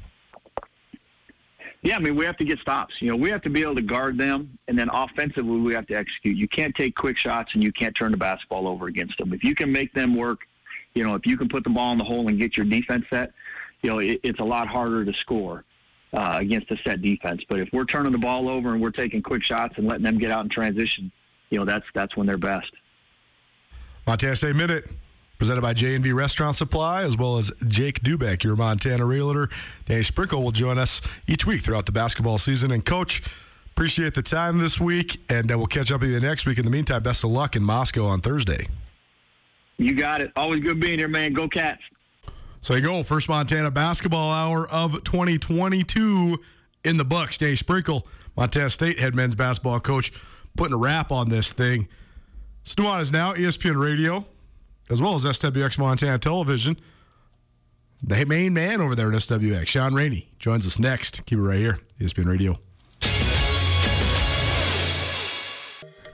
Yeah, I mean, we have to get stops. You know, we have to be able to guard them, and then offensively, we have to execute. You can't take quick shots, and you can't turn the basketball over against them. If you can make them work, you know, if you can put the ball in the hole and get your defense set, you know, it, it's a lot harder to score uh, against a set defense. But if we're turning the ball over and we're taking quick shots and letting them get out in transition, you know, that's that's when they're best. Montana State Minute, presented by J&V Restaurant Supply, as well as Jake Dubeck, your Montana realtor. Danny Sprinkle will join us each week throughout the basketball season. And, Coach, appreciate the time this week, and uh, we'll catch up with you next week. In the meantime, best of luck in Moscow on Thursday. You got it. Always good being here, man. Go Cats. So you go. First Montana basketball hour of 2022 in the Bucks. Dave Sprinkle, Montana State head men's basketball coach, putting a wrap on this thing. Snuan is now ESPN Radio, as well as SWX Montana Television. The main man over there at SWX, Sean Rainey, joins us next. Keep it right here, ESPN Radio.